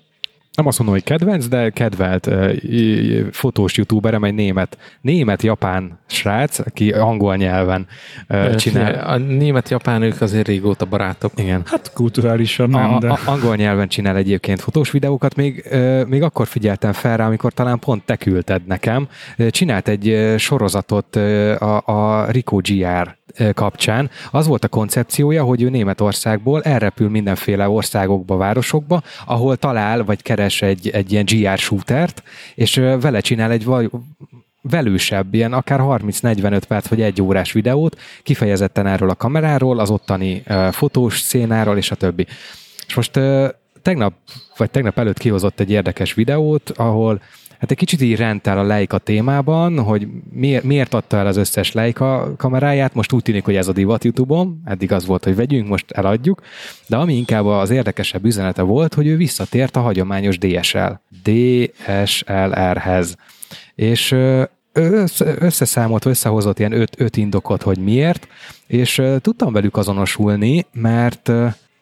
nem azt mondom, hogy kedvenc, de kedvelt uh, fotós youtuber, egy német, német-japán srác, aki angol nyelven uh, csinál. A német-japán ők azért régóta barátok. Igen. Hát kulturálisan nem, a, de... A, angol nyelven csinál egyébként fotós videókat, még, uh, még akkor figyeltem fel rá, amikor talán pont te küldted nekem. Csinált egy sorozatot a, a Rico GR kapcsán az volt a koncepciója, hogy ő Németországból elrepül mindenféle országokba, városokba, ahol talál vagy keres egy, egy ilyen GR shootert, és vele csinál egy vaj, velősebb, ilyen akár 30-45 perc vagy egy órás videót, kifejezetten erről a kameráról, az ottani fotós szénáról és a többi. És most tegnap, vagy tegnap előtt kihozott egy érdekes videót, ahol hát egy kicsit így rendtel a Leica témában, hogy miért, miért adta el az összes Leica kameráját, most úgy tűnik, hogy ez a divat YouTube-on, eddig az volt, hogy vegyünk, most eladjuk, de ami inkább az érdekesebb üzenete volt, hogy ő visszatért a hagyományos DSL, DSLR-hez. És összeszámolt, összehozott ilyen öt, öt indokot, hogy miért, és tudtam velük azonosulni, mert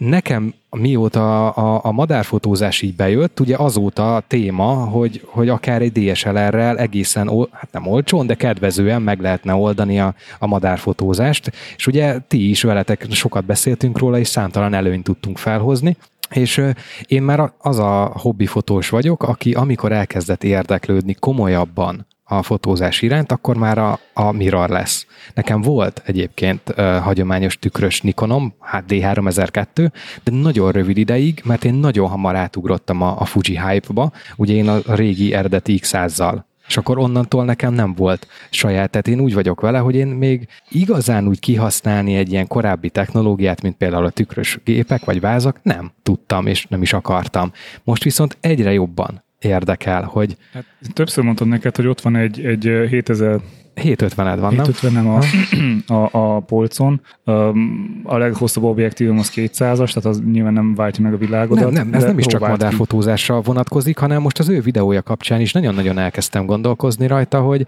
nekem mióta a, a madárfotózás így bejött, ugye azóta a téma, hogy, hogy akár egy DSLR-rel egészen, hát nem olcsón, de kedvezően meg lehetne oldani a, a madárfotózást, és ugye ti is veletek sokat beszéltünk róla, és számtalan előnyt tudtunk felhozni, és én már az a hobbifotós vagyok, aki amikor elkezdett érdeklődni komolyabban a fotózás iránt, akkor már a, a mirror lesz. Nekem volt egyébként uh, hagyományos tükrös Nikonom, hát D3002, de nagyon rövid ideig, mert én nagyon hamar átugrottam a, a Fuji hype-ba, ugye én a régi eredeti X100-zal és akkor onnantól nekem nem volt saját. Tehát én úgy vagyok vele, hogy én még igazán úgy kihasználni egy ilyen korábbi technológiát, mint például a tükrös gépek vagy vázak, nem tudtam és nem is akartam. Most viszont egyre jobban érdekel, hogy... Hát, többször mondtam neked, hogy ott van egy, egy 7000 750-ed van, 750 nem? A, a, a polcon. A leghosszabb objektívum az 200-as, tehát az nyilván nem váltja meg a világodat. Nem, nem ez nem is csak madárfotózásra vonatkozik, hanem most az ő videója kapcsán is nagyon-nagyon elkezdtem gondolkozni rajta, hogy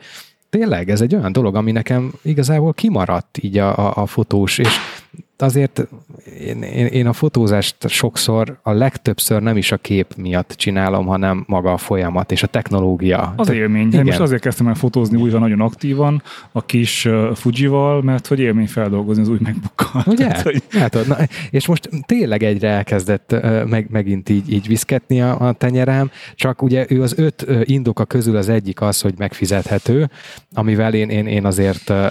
tényleg ez egy olyan dolog, ami nekem igazából kimaradt így a, a, a fotós, és azért én, én, én a fotózást sokszor, a legtöbbször nem is a kép miatt csinálom, hanem maga a folyamat és a technológia. Az Te, élmény. Igen. Most azért kezdtem el fotózni újra nagyon aktívan a kis uh, Fujival, mert hogy élmény feldolgozni az új megbukkal. Ugye? Tehát, hogy... hát, na, és most tényleg egyre elkezdett uh, meg, megint így, így viszketni a, a tenyerem, csak ugye ő az öt uh, indoka közül az egyik az, hogy megfizethető, amivel én, én, én azért uh,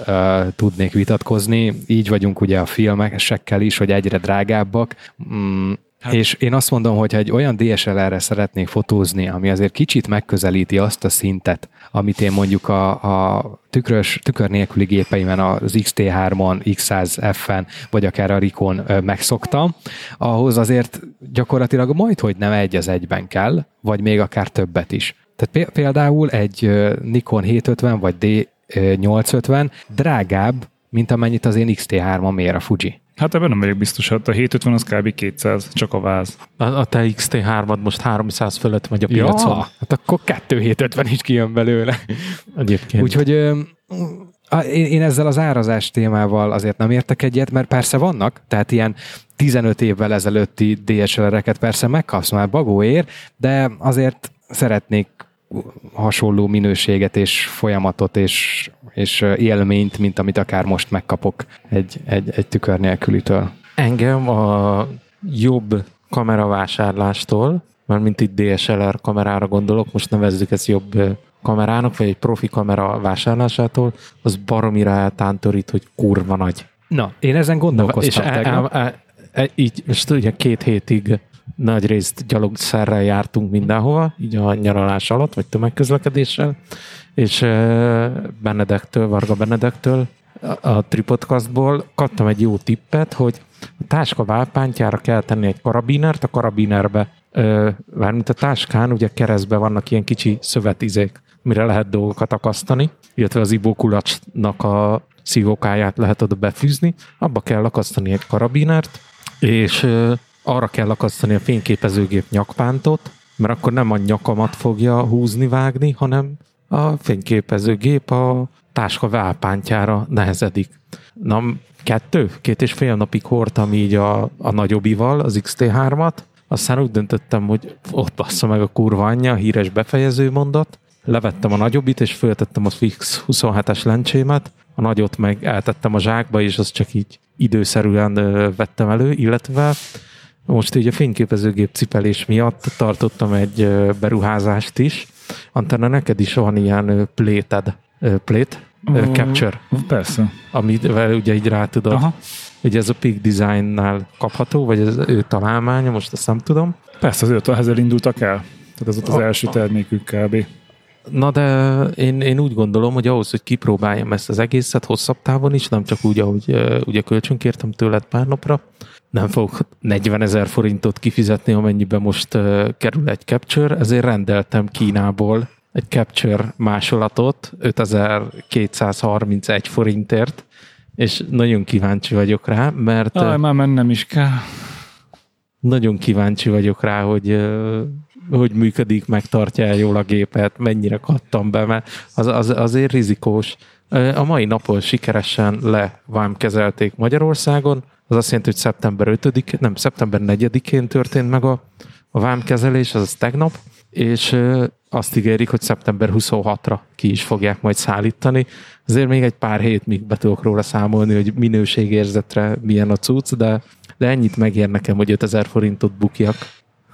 tudnék vitatkozni. Így vagyunk ugye a filmek, esekkel is, hogy egyre drágábbak. Mm, Hát. És én azt mondom, hogy egy olyan DSLR-re szeretnék fotózni, ami azért kicsit megközelíti azt a szintet, amit én mondjuk a, a tükrös, tükör nélküli gépeimen az XT3-on, X100F-en, vagy akár a Rikon megszoktam, ahhoz azért gyakorlatilag majd, hogy nem egy az egyben kell, vagy még akár többet is. Tehát például egy Nikon 750 vagy D850 drágább, mint amennyit az én XT3-am ér a Fuji. Hát ebben nem vagyok biztos, hát a 750 az kb. 200, csak a váz. A, a te XT3-ad most 300 fölött megy a piacon. Ja, hát akkor 2750 is kijön belőle. Egyébként. Úgyhogy én, én ezzel az árazás témával azért nem értek egyet, mert persze vannak, tehát ilyen 15 évvel ezelőtti DSLR-eket persze megkapsz már bagóért, de azért szeretnék hasonló minőséget és folyamatot és, és élményt, mint amit akár most megkapok egy, egy, egy tükör nélkülitől. Engem a jobb kameravásárlástól, mert mint itt DSLR kamerára gondolok, most nevezzük ezt jobb kamerának, vagy egy profi kamera vásárlásától, az baromira eltántorít, hogy kurva nagy. Na, én ezen gondolkoztam. Na, és e, e, e, így, most ugye két hétig nagy részt gyalogszerrel jártunk mindenhova, így a nyaralás alatt, vagy tömegközlekedéssel, és Benedektől, Varga Benedektől, a Tripodcastból kaptam egy jó tippet, hogy A táska válpántjára kell tenni egy karabinert, a karabinerbe, mármint a táskán ugye keresztbe vannak ilyen kicsi szövetizék, mire lehet dolgokat akasztani, illetve az ibókulacsnak a szívókáját lehet oda befűzni, abba kell akasztani egy karabinert, és arra kell akasztani a fényképezőgép nyakpántot, mert akkor nem a nyakamat fogja húzni, vágni, hanem a fényképezőgép a táska válpántjára nehezedik. Na, kettő, két és fél napig hordtam így a, a nagyobbival, az XT3-at, aztán úgy döntöttem, hogy ott bassza meg a kurva anyja, a híres befejező mondat, levettem a nagyobbit, és föltettem a fix 27-es lencsémet, a nagyot meg eltettem a zsákba, és azt csak így időszerűen vettem elő, illetve most így a fényképezőgép cipelés miatt tartottam egy beruházást is. Antenna, neked is van ilyen pléted, plate, uh, capture. Persze. Amit ugye így rá tudod. Aha. Ugye ez a Peak Design-nál kapható, vagy ez ő találmánya, most ezt nem tudom. Persze, azért ezzel indultak el. Tehát ez ott az a, első termékük kb. Na de én, én úgy gondolom, hogy ahhoz, hogy kipróbáljam ezt az egészet hosszabb távon is, nem csak úgy, ahogy ugye kölcsönkértem tőled pár napra, nem fogok 40 ezer forintot kifizetni, amennyibe most kerül egy Capture, ezért rendeltem Kínából egy Capture másolatot 5231 forintért, és nagyon kíváncsi vagyok rá, mert... Aj, már mennem is kell. Nagyon kíváncsi vagyok rá, hogy hogy működik, megtartja el jól a gépet, mennyire kattam be, mert az, az, azért rizikós. A mai napon sikeresen levámkezelték Magyarországon, az azt jelenti, hogy szeptember 5 nem, szeptember 4-én történt meg a, a vámkezelés, az tegnap, és azt ígérik, hogy szeptember 26-ra ki is fogják majd szállítani. Azért még egy pár hét, míg be tudok róla számolni, hogy minőségérzetre milyen a cucc, de, de ennyit megér nekem, hogy 5000 forintot bukjak.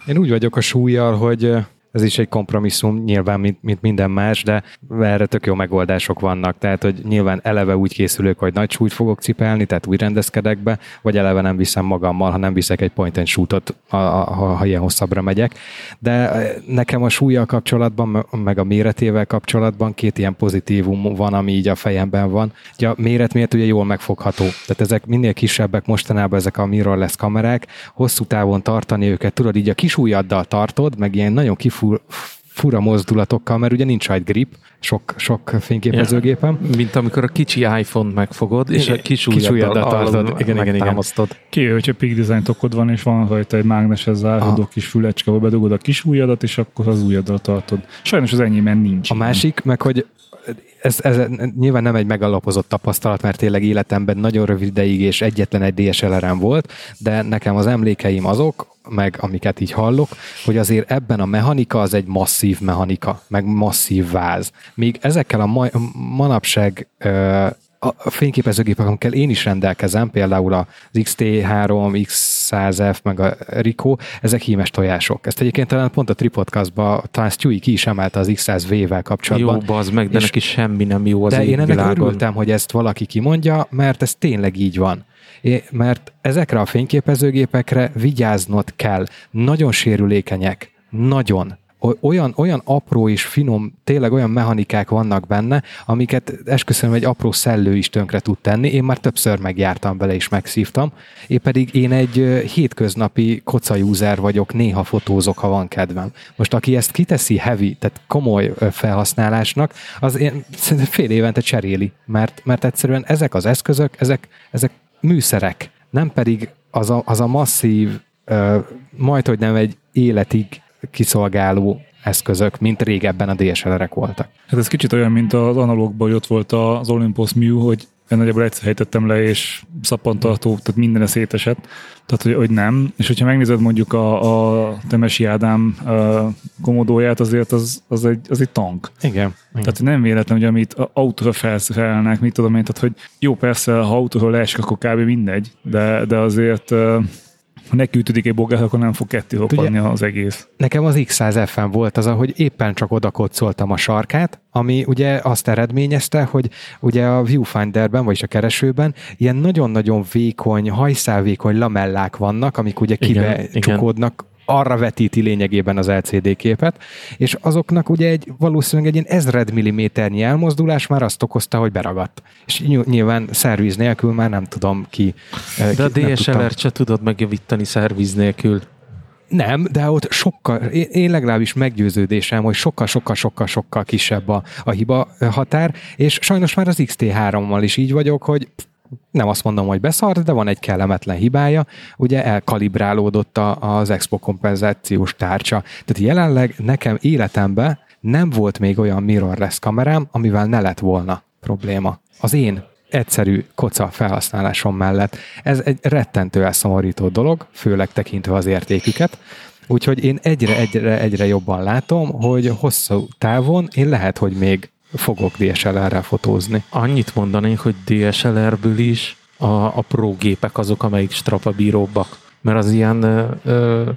Én úgy vagyok a súlyjal, hogy ez is egy kompromisszum, nyilván, mint, mint minden más, de erre tök jó megoldások vannak. Tehát, hogy nyilván eleve úgy készülök, hogy nagy súlyt fogok cipelni, tehát úgy rendezkedek be, vagy eleve nem viszem magammal, ha nem viszek egy point and shootot, ha, ha, ha ilyen hosszabbra megyek. De nekem a súlyjal kapcsolatban, meg a méretével kapcsolatban két ilyen pozitívum van, ami így a fejemben van. Ugye a méret miért ugye jól megfogható. Tehát ezek minél kisebbek mostanában ezek a mirrorless kamerák, hosszú távon tartani őket, tudod, így a kis ujjaddal tartod, meg ilyen nagyon kif fur, fura mozdulatokkal, mert ugye nincs rajt grip, sok, sok fényképezőgépen. Ja, mint amikor a kicsi iPhone megfogod, és a kis ujjaddal tartod, igen, igen, igen. Ki, hogyha Peak Design tokod van, és van rajta egy mágneses zárható kis fülecske, ahol bedugod a kis ujjadat, és akkor az ujjaddal tartod. Sajnos az enyémben nincs. A ilyen. másik, meg hogy ez, ez nyilván nem egy megalapozott tapasztalat, mert tényleg életemben nagyon rövid ideig és egyetlen egy DSLR-em volt, de nekem az emlékeim azok, meg amiket így hallok, hogy azért ebben a mechanika az egy masszív mechanika, meg masszív váz. Míg ezekkel a ma- manapság a fényképezőgépek, amikkel én is rendelkezem, például az XT3, X100F, meg a Rico, ezek hímes tojások. Ezt egyébként talán pont a Tripodcastban talán Stewie ki is emelte az X100V-vel kapcsolatban. Jó, bazd meg, de neki semmi nem jó az De én ennek világon. örültem, hogy ezt valaki kimondja, mert ez tényleg így van. É, mert ezekre a fényképezőgépekre vigyáznod kell. Nagyon sérülékenyek. Nagyon olyan, olyan apró és finom, tényleg olyan mechanikák vannak benne, amiket esküszöm, egy apró szellő is tönkre tud tenni. Én már többször megjártam bele és megszívtam. Én pedig én egy hétköznapi koca user vagyok, néha fotózok, ha van kedvem. Most aki ezt kiteszi heavy, tehát komoly felhasználásnak, az én fél évente cseréli, mert, mert egyszerűen ezek az eszközök, ezek, ezek műszerek, nem pedig az a, az a masszív, majd hogy nem egy életig kiszolgáló eszközök, mint régebben a DSLR-ek voltak. Hát ez kicsit olyan, mint az analógban, hogy ott volt az Olympus Mew, hogy én nagyjából egyszer helytettem le, és szappantartó, tehát minden szétesett, tehát hogy, hogy nem. És hogyha megnézed mondjuk a, a Temesi Ádám a komodóját, azért az, az, egy, az egy tank. Igen. Tehát nem véletlen, hogy amit autóra felszerelnek, mit tudom én, tehát hogy jó, persze, ha autóról leesik, akkor kb. mindegy, de, de azért ha neki ütödik egy bogát, akkor nem fog ketté hoppanni az egész. Nekem az X100F-en volt az, ahogy éppen csak oda a sarkát, ami ugye azt eredményezte, hogy ugye a viewfinderben, vagyis a keresőben ilyen nagyon-nagyon vékony, hajszálvékony lamellák vannak, amik ugye kibe igen, csukódnak, arra vetíti lényegében az LCD képet, és azoknak ugye egy valószínűleg egy ilyen ezred milliméternyi elmozdulás már azt okozta, hogy beragadt. És nyilván szerviz nélkül már nem tudom ki. De a DSLR-t se tudod megjavítani szerviz nélkül. Nem, de ott sokkal, én, én legalábbis meggyőződésem, hogy sokkal-sokkal-sokkal-sokkal kisebb a, a hiba határ, és sajnos már az XT3-mal is így vagyok, hogy nem azt mondom, hogy beszart, de van egy kellemetlen hibája, ugye elkalibrálódott az expo kompenzációs tárcsa. Tehát jelenleg nekem életemben nem volt még olyan mirrorless kamerám, amivel ne lett volna probléma. Az én egyszerű koca felhasználásom mellett. Ez egy rettentő elszomorító dolog, főleg tekintve az értéküket. Úgyhogy én egyre, egyre, egyre jobban látom, hogy hosszú távon én lehet, hogy még fogok DSLR-rel fotózni. Annyit mondanék, hogy DSLR-ből is a, a pro gépek azok, amelyik strapabíróbbak. Mert az ilyen ö,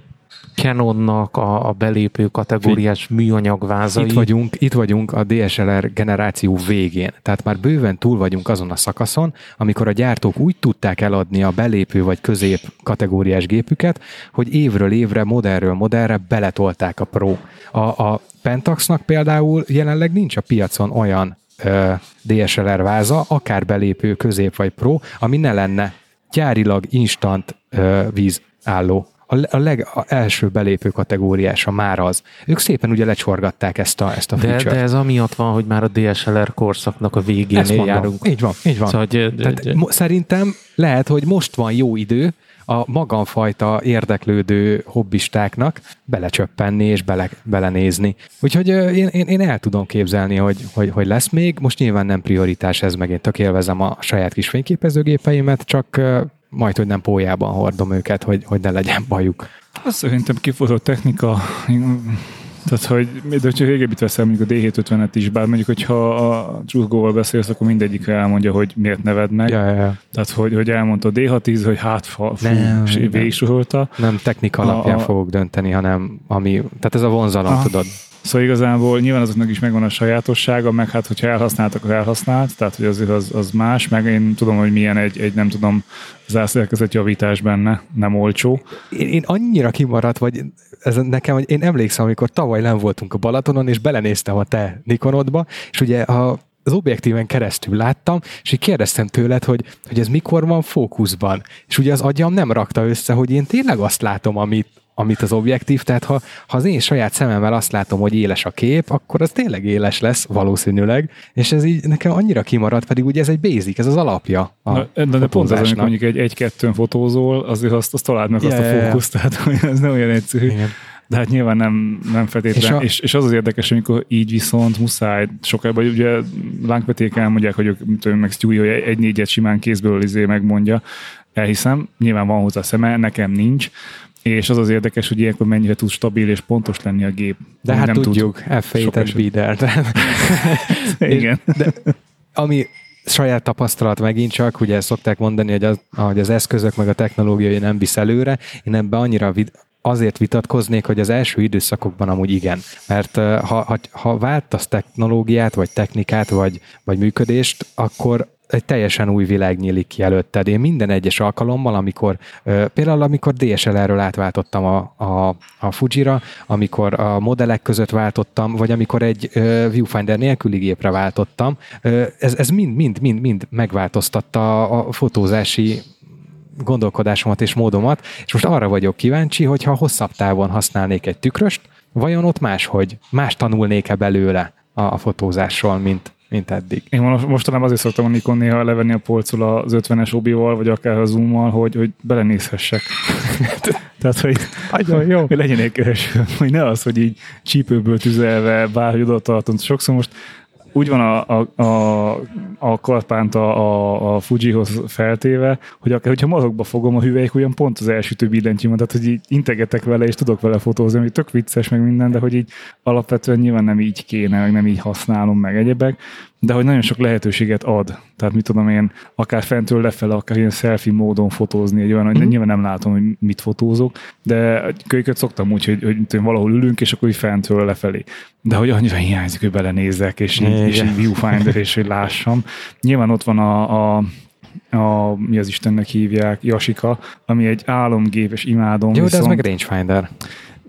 Canonnak a, a belépő kategóriás műanyag vázai. Itt vagyunk, itt vagyunk a DSLR generáció végén. Tehát már bőven túl vagyunk azon a szakaszon, amikor a gyártók úgy tudták eladni a belépő vagy közép kategóriás gépüket, hogy évről évre, modellről modellre beletolták a Pro. A, a Pentaxnak például jelenleg nincs a piacon olyan ö, DSLR váza, akár belépő, közép vagy pro, ami ne lenne gyárilag instant ö, vízálló a, a legelső belépő kategóriása már az. Ők szépen ugye lecsorgatták ezt a, ezt a de, de ez amiatt van, hogy már a DSLR korszaknak a végén járunk. Így van, így van. Szóval, hogy, Tehát, de, szerintem lehet, hogy most van jó idő a magamfajta érdeklődő hobbistáknak belecsöppenni és bele, belenézni. Úgyhogy én, én, én el tudom képzelni, hogy, hogy, hogy lesz még. Most nyilván nem prioritás ez, meg én tök élvezem a saját kis fényképezőgépeimet, csak majd, hogy nem pójában hordom őket, hogy, hogy ne legyen bajuk. Azt szerintem kifotott technika, tehát, hogy de hogyha régebbi veszel mondjuk a D750-et is, bár mondjuk, hogyha a Trusgóval beszélsz, akkor mindegyik elmondja, hogy miért neved meg. Ja, ja, ja. Tehát, hogy, hogy elmondta a D610, hogy hát fú, nem, végig nem, nem technika alapján a, fogok dönteni, hanem ami, tehát ez a vonzalom, a, tudod. Szóval igazából nyilván azoknak is megvan a sajátossága, meg hát, hogyha elhasználtak, akkor elhasznált, tehát hogy azért az, az más, meg én tudom, hogy milyen egy, egy nem tudom, zászlélkezett javítás benne, nem olcsó. Én, én annyira kimaradt, vagy ez nekem, hogy én emlékszem, amikor tavaly nem voltunk a Balatonon, és belenéztem a te Nikonodba, és ugye a az objektíven keresztül láttam, és így kérdeztem tőled, hogy, hogy ez mikor van fókuszban. És ugye az agyam nem rakta össze, hogy én tényleg azt látom, amit, amit az objektív, tehát ha, ha az én saját szememmel azt látom, hogy éles a kép, akkor az tényleg éles lesz valószínűleg, és ez így nekem annyira kimaradt, pedig ugye ez egy basic, ez az alapja a Na, de, de pont az, amikor mondjuk egy, egy-kettőn fotózol, azért azt, azt találd meg yeah, azt a fókuszt, yeah. tehát ez nem olyan egyszerű. Igen. De hát nyilván nem, nem feltétlen. És, a... és, és, az az érdekes, amikor így viszont muszáj sokkal, vagy ugye lángpeték elmondják, hogy ők, meg Stewie, hogy egy négyet simán kézből izé megmondja, elhiszem, nyilván van hozzá szeme, nekem nincs, és az az érdekes, hogy ilyenkor mennyire tud stabil és pontos lenni a gép. De hát nem tudjuk, F8 Beater. Igen. De, ami saját tapasztalat megint csak, ugye szokták mondani, hogy az, hogy az eszközök meg a technológiai nem visz előre, én ebben annyira vid- azért vitatkoznék, hogy az első időszakokban amúgy igen. Mert ha, ha, ha váltasz technológiát, vagy technikát, vagy, vagy működést, akkor egy teljesen új világ nyílik ki előtted. Én minden egyes alkalommal, amikor például amikor DSLR-ről átváltottam a, a, a Fujira, amikor a modellek között váltottam, vagy amikor egy viewfinder nélküli gépre váltottam, ez, ez mind, mind, mind, mind megváltoztatta a, fotózási gondolkodásomat és módomat, és most arra vagyok kíváncsi, hogy ha hosszabb távon használnék egy tükröst, vajon ott máshogy, más tanulnék-e belőle a, a fotózásról, mint, mint eddig. Én mostanában azért szoktam a Nikon néha levenni a polcul az 50-es obival, vagy akár a zoommal, hogy, hogy belenézhessek. Tehát, hogy, Nagyon jó. hogy legyen egy kereső, hogy ne az, hogy így csípőből tüzelve bárhogy oda tartunk. Sokszor most úgy van a, a, a, a karpánt a, a, a Fujihoz feltéve, hogy akár, hogyha mazokba fogom a hüvelyk, olyan pont az elsütő billentyűmat, tehát hogy így integetek vele, és tudok vele fotózni, ami tök vicces, meg minden, de hogy így alapvetően nyilván nem így kéne, meg nem így használom, meg egyebek de hogy nagyon sok lehetőséget ad. Tehát mit tudom én, akár fentről lefele, akár ilyen selfie módon fotózni, egy olyan, hogy mm-hmm. nyilván nem látom, hogy mit fotózok, de kölyköt szoktam úgy, hogy, hogy hogy valahol ülünk, és akkor így fentről lefelé. De hogy annyira hiányzik, hogy belenézzek, és így, és így viewfinder, és hogy lássam. Nyilván ott van a, a a, mi az Istennek hívják, Jasika, ami egy álomgép, és imádom. Jó, de ez viszont- meg rangefinder.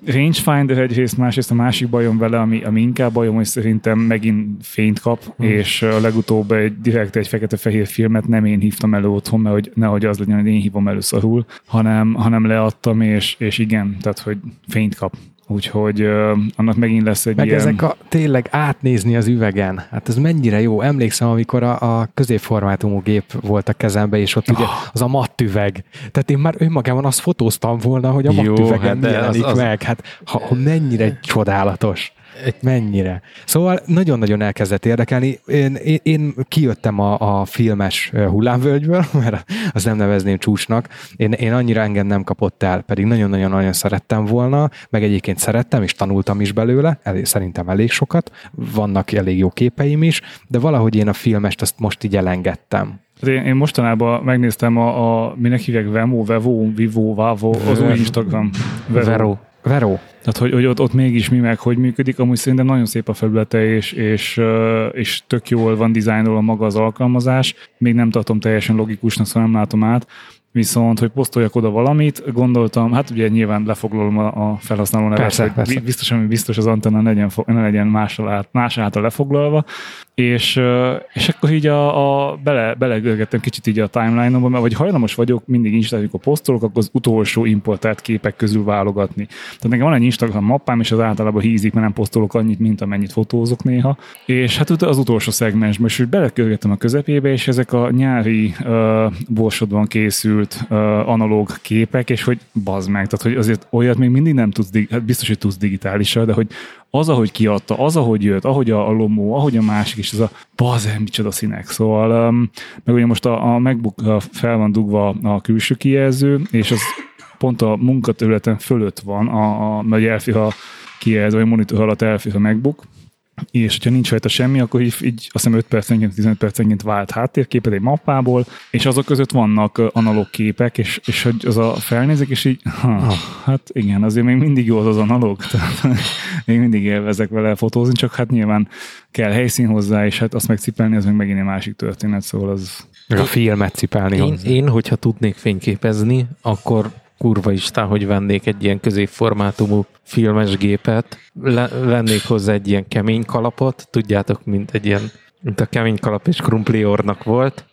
Rangefinder egyrészt, másrészt a másik bajom vele, ami, ami inkább bajom, hogy szerintem megint fényt kap, hmm. és a legutóbb egy direkt egy fekete-fehér filmet nem én hívtam elő otthon, mert hogy nehogy az legyen, hogy én hívom elő szarul, hanem, hanem leadtam, és, és igen, tehát hogy fényt kap. Úgyhogy uh, annak megint lesz egy Meg ilyen... ezek a tényleg átnézni az üvegen. Hát ez mennyire jó. Emlékszem, amikor a, a középformátumú gép volt a kezembe, és ott ugye az a matt üveg. Tehát én már önmagában azt fotóztam volna, hogy a Jó, matt üvegen hát mi jelenik az- az- meg. Hát ha, ha mennyire csodálatos. Mennyire. Szóval nagyon-nagyon elkezdett érdekelni. Én, én, én kijöttem a, a filmes hullámvölgyből, mert az nem nevezném csúcsnak. Én, én annyira engem nem kapott el, pedig nagyon-nagyon-nagyon szerettem volna, meg egyébként szerettem, és tanultam is belőle, elég, szerintem elég sokat. Vannak elég jó képeim is, de valahogy én a filmest azt most így elengedtem. Hát Én, én mostanában megnéztem a, a minek hívják Vemo, Vevo, Vivo, Vavo, az új Instagram. Vero. Vero, Tehát, hogy, hogy ott, ott mégis mi meg, hogy működik, amúgy szerintem nagyon szép a felülete, és, és, és tök jól van dizájnolva maga az alkalmazás. Még nem tartom teljesen logikusnak, szóval nem látom át. Viszont, hogy posztoljak oda valamit, gondoltam, hát ugye nyilván lefoglalom a, felhasználó nevet, Persze, hogy persze. bi- biztos, ami biztos az antenna ne legyen, ne legyen más, át, más által lefoglalva, és, és akkor így a, a bele, belegörgettem kicsit így a timeline-omba, mert vagy hajlamos vagyok mindig Instán, amikor posztolok, akkor az utolsó importált képek közül válogatni. Tehát nekem van egy Instagram mappám, és az általában hízik, mert nem posztolok annyit, mint amennyit fotózok néha. És hát az utolsó szegmensben, és belekörgettem a közepébe, és ezek a nyári uh, borsodban készült uh, analóg képek, és hogy bazd meg, tehát hogy azért olyat még mindig nem tudsz, hát biztos, hogy tudsz digitálisra, de hogy az, ahogy kiadta, az, ahogy jött, ahogy a, a lomó, ahogy a másik, és ez a bazen, micsoda színek. Szóval, um, meg ugye most a, a MacBook fel van dugva a külső kijelző, és az pont a munkaterületen fölött van, a, a, mert ugye elfér a kijelző, vagy a monitor alatt elfér a MacBook, és hogyha nincs rajta semmi, akkor így, így azt hiszem 5 percenként, 15 percenként vált háttérképet egy mappából, és azok között vannak analóg képek, és, és hogy az a felnézek, és így, ha, hát igen, azért még mindig jó az az analóg, tehát még mindig élvezek vele fotózni, csak hát nyilván kell helyszín hozzá, és hát azt megcipelni, az meg megint egy másik történet, szóval az a filmet cipelni Én, hozzá. én, hogyha tudnék fényképezni, akkor kurva istán, hogy vennék egy ilyen középformátumú filmes gépet, le, vennék hozzá egy ilyen kemény kalapot, tudjátok, mint egy ilyen, mint a kemény kalap és krumpliornak volt,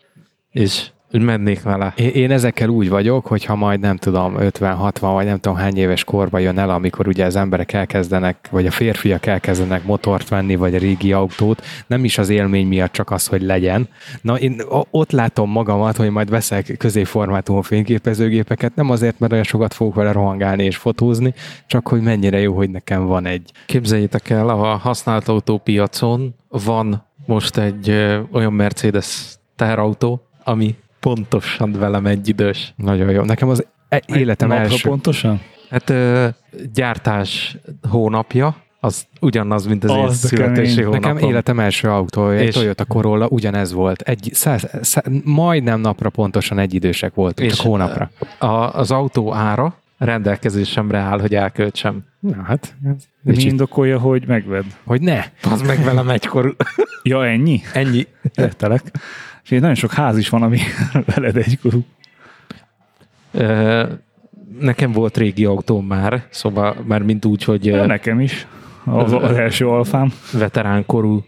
és úgy mennék vele. Én, én ezekkel úgy vagyok, hogy ha majd nem tudom, 50-60 vagy nem tudom hány éves korba jön el, amikor ugye az emberek elkezdenek, vagy a férfiak elkezdenek motort venni, vagy a régi autót, nem is az élmény miatt, csak az, hogy legyen. Na én ott látom magamat, hogy majd veszek középformátumú fényképezőgépeket, nem azért, mert olyan sokat fogok vele rohangálni és fotózni, csak hogy mennyire jó, hogy nekem van egy. Képzeljétek el, a használt autópiacon van most egy ö, olyan Mercedes teherautó, ami pontosan velem egyidős. Nagyon jó. Nekem az e- életem Napra első. pontosan? Hát ö, gyártás hónapja, az ugyanaz, mint az, Az, én de születési hónapom. Nekem életem első autója, egy És- Toyota Corolla, ugyanez volt. Egy, száz, száz, majdnem napra pontosan egy idősek voltunk, És csak hónapra. A, az autó ára rendelkezésemre áll, hogy elköltsem. Na hát, ez Mi kicsit- indokolja, hogy megved? hogy ne. Az meg velem egykor. Ja, ennyi? Ennyi. Értelek. És nagyon sok ház is van, ami veled egykorú. Nekem volt régi autóm már, szóval már mint úgy, hogy Ja, nekem is. Az, az első alfám. veteránkorú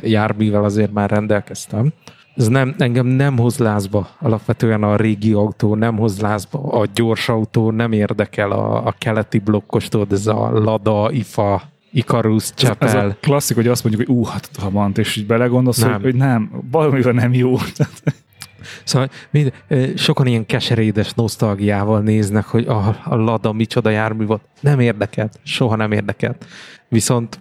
járművel azért már rendelkeztem. Ez nem, engem nem hoz lázba alapvetően a régi autó, nem hoz lázba a gyors autó, nem érdekel a, a keleti blokkos, tudod, ez a Lada, IFA, Icarus, Ez Csepel. a klasszik, hogy azt mondjuk, hogy ú, hát Trabant, és így belegondolsz, Nem. hogy, hogy nem, valamivel nem jó. Szóval mind, sokan ilyen keserédes nosztalgiával néznek, hogy a, a Lada micsoda jármű volt. Nem érdekelt, soha nem érdekelt. Viszont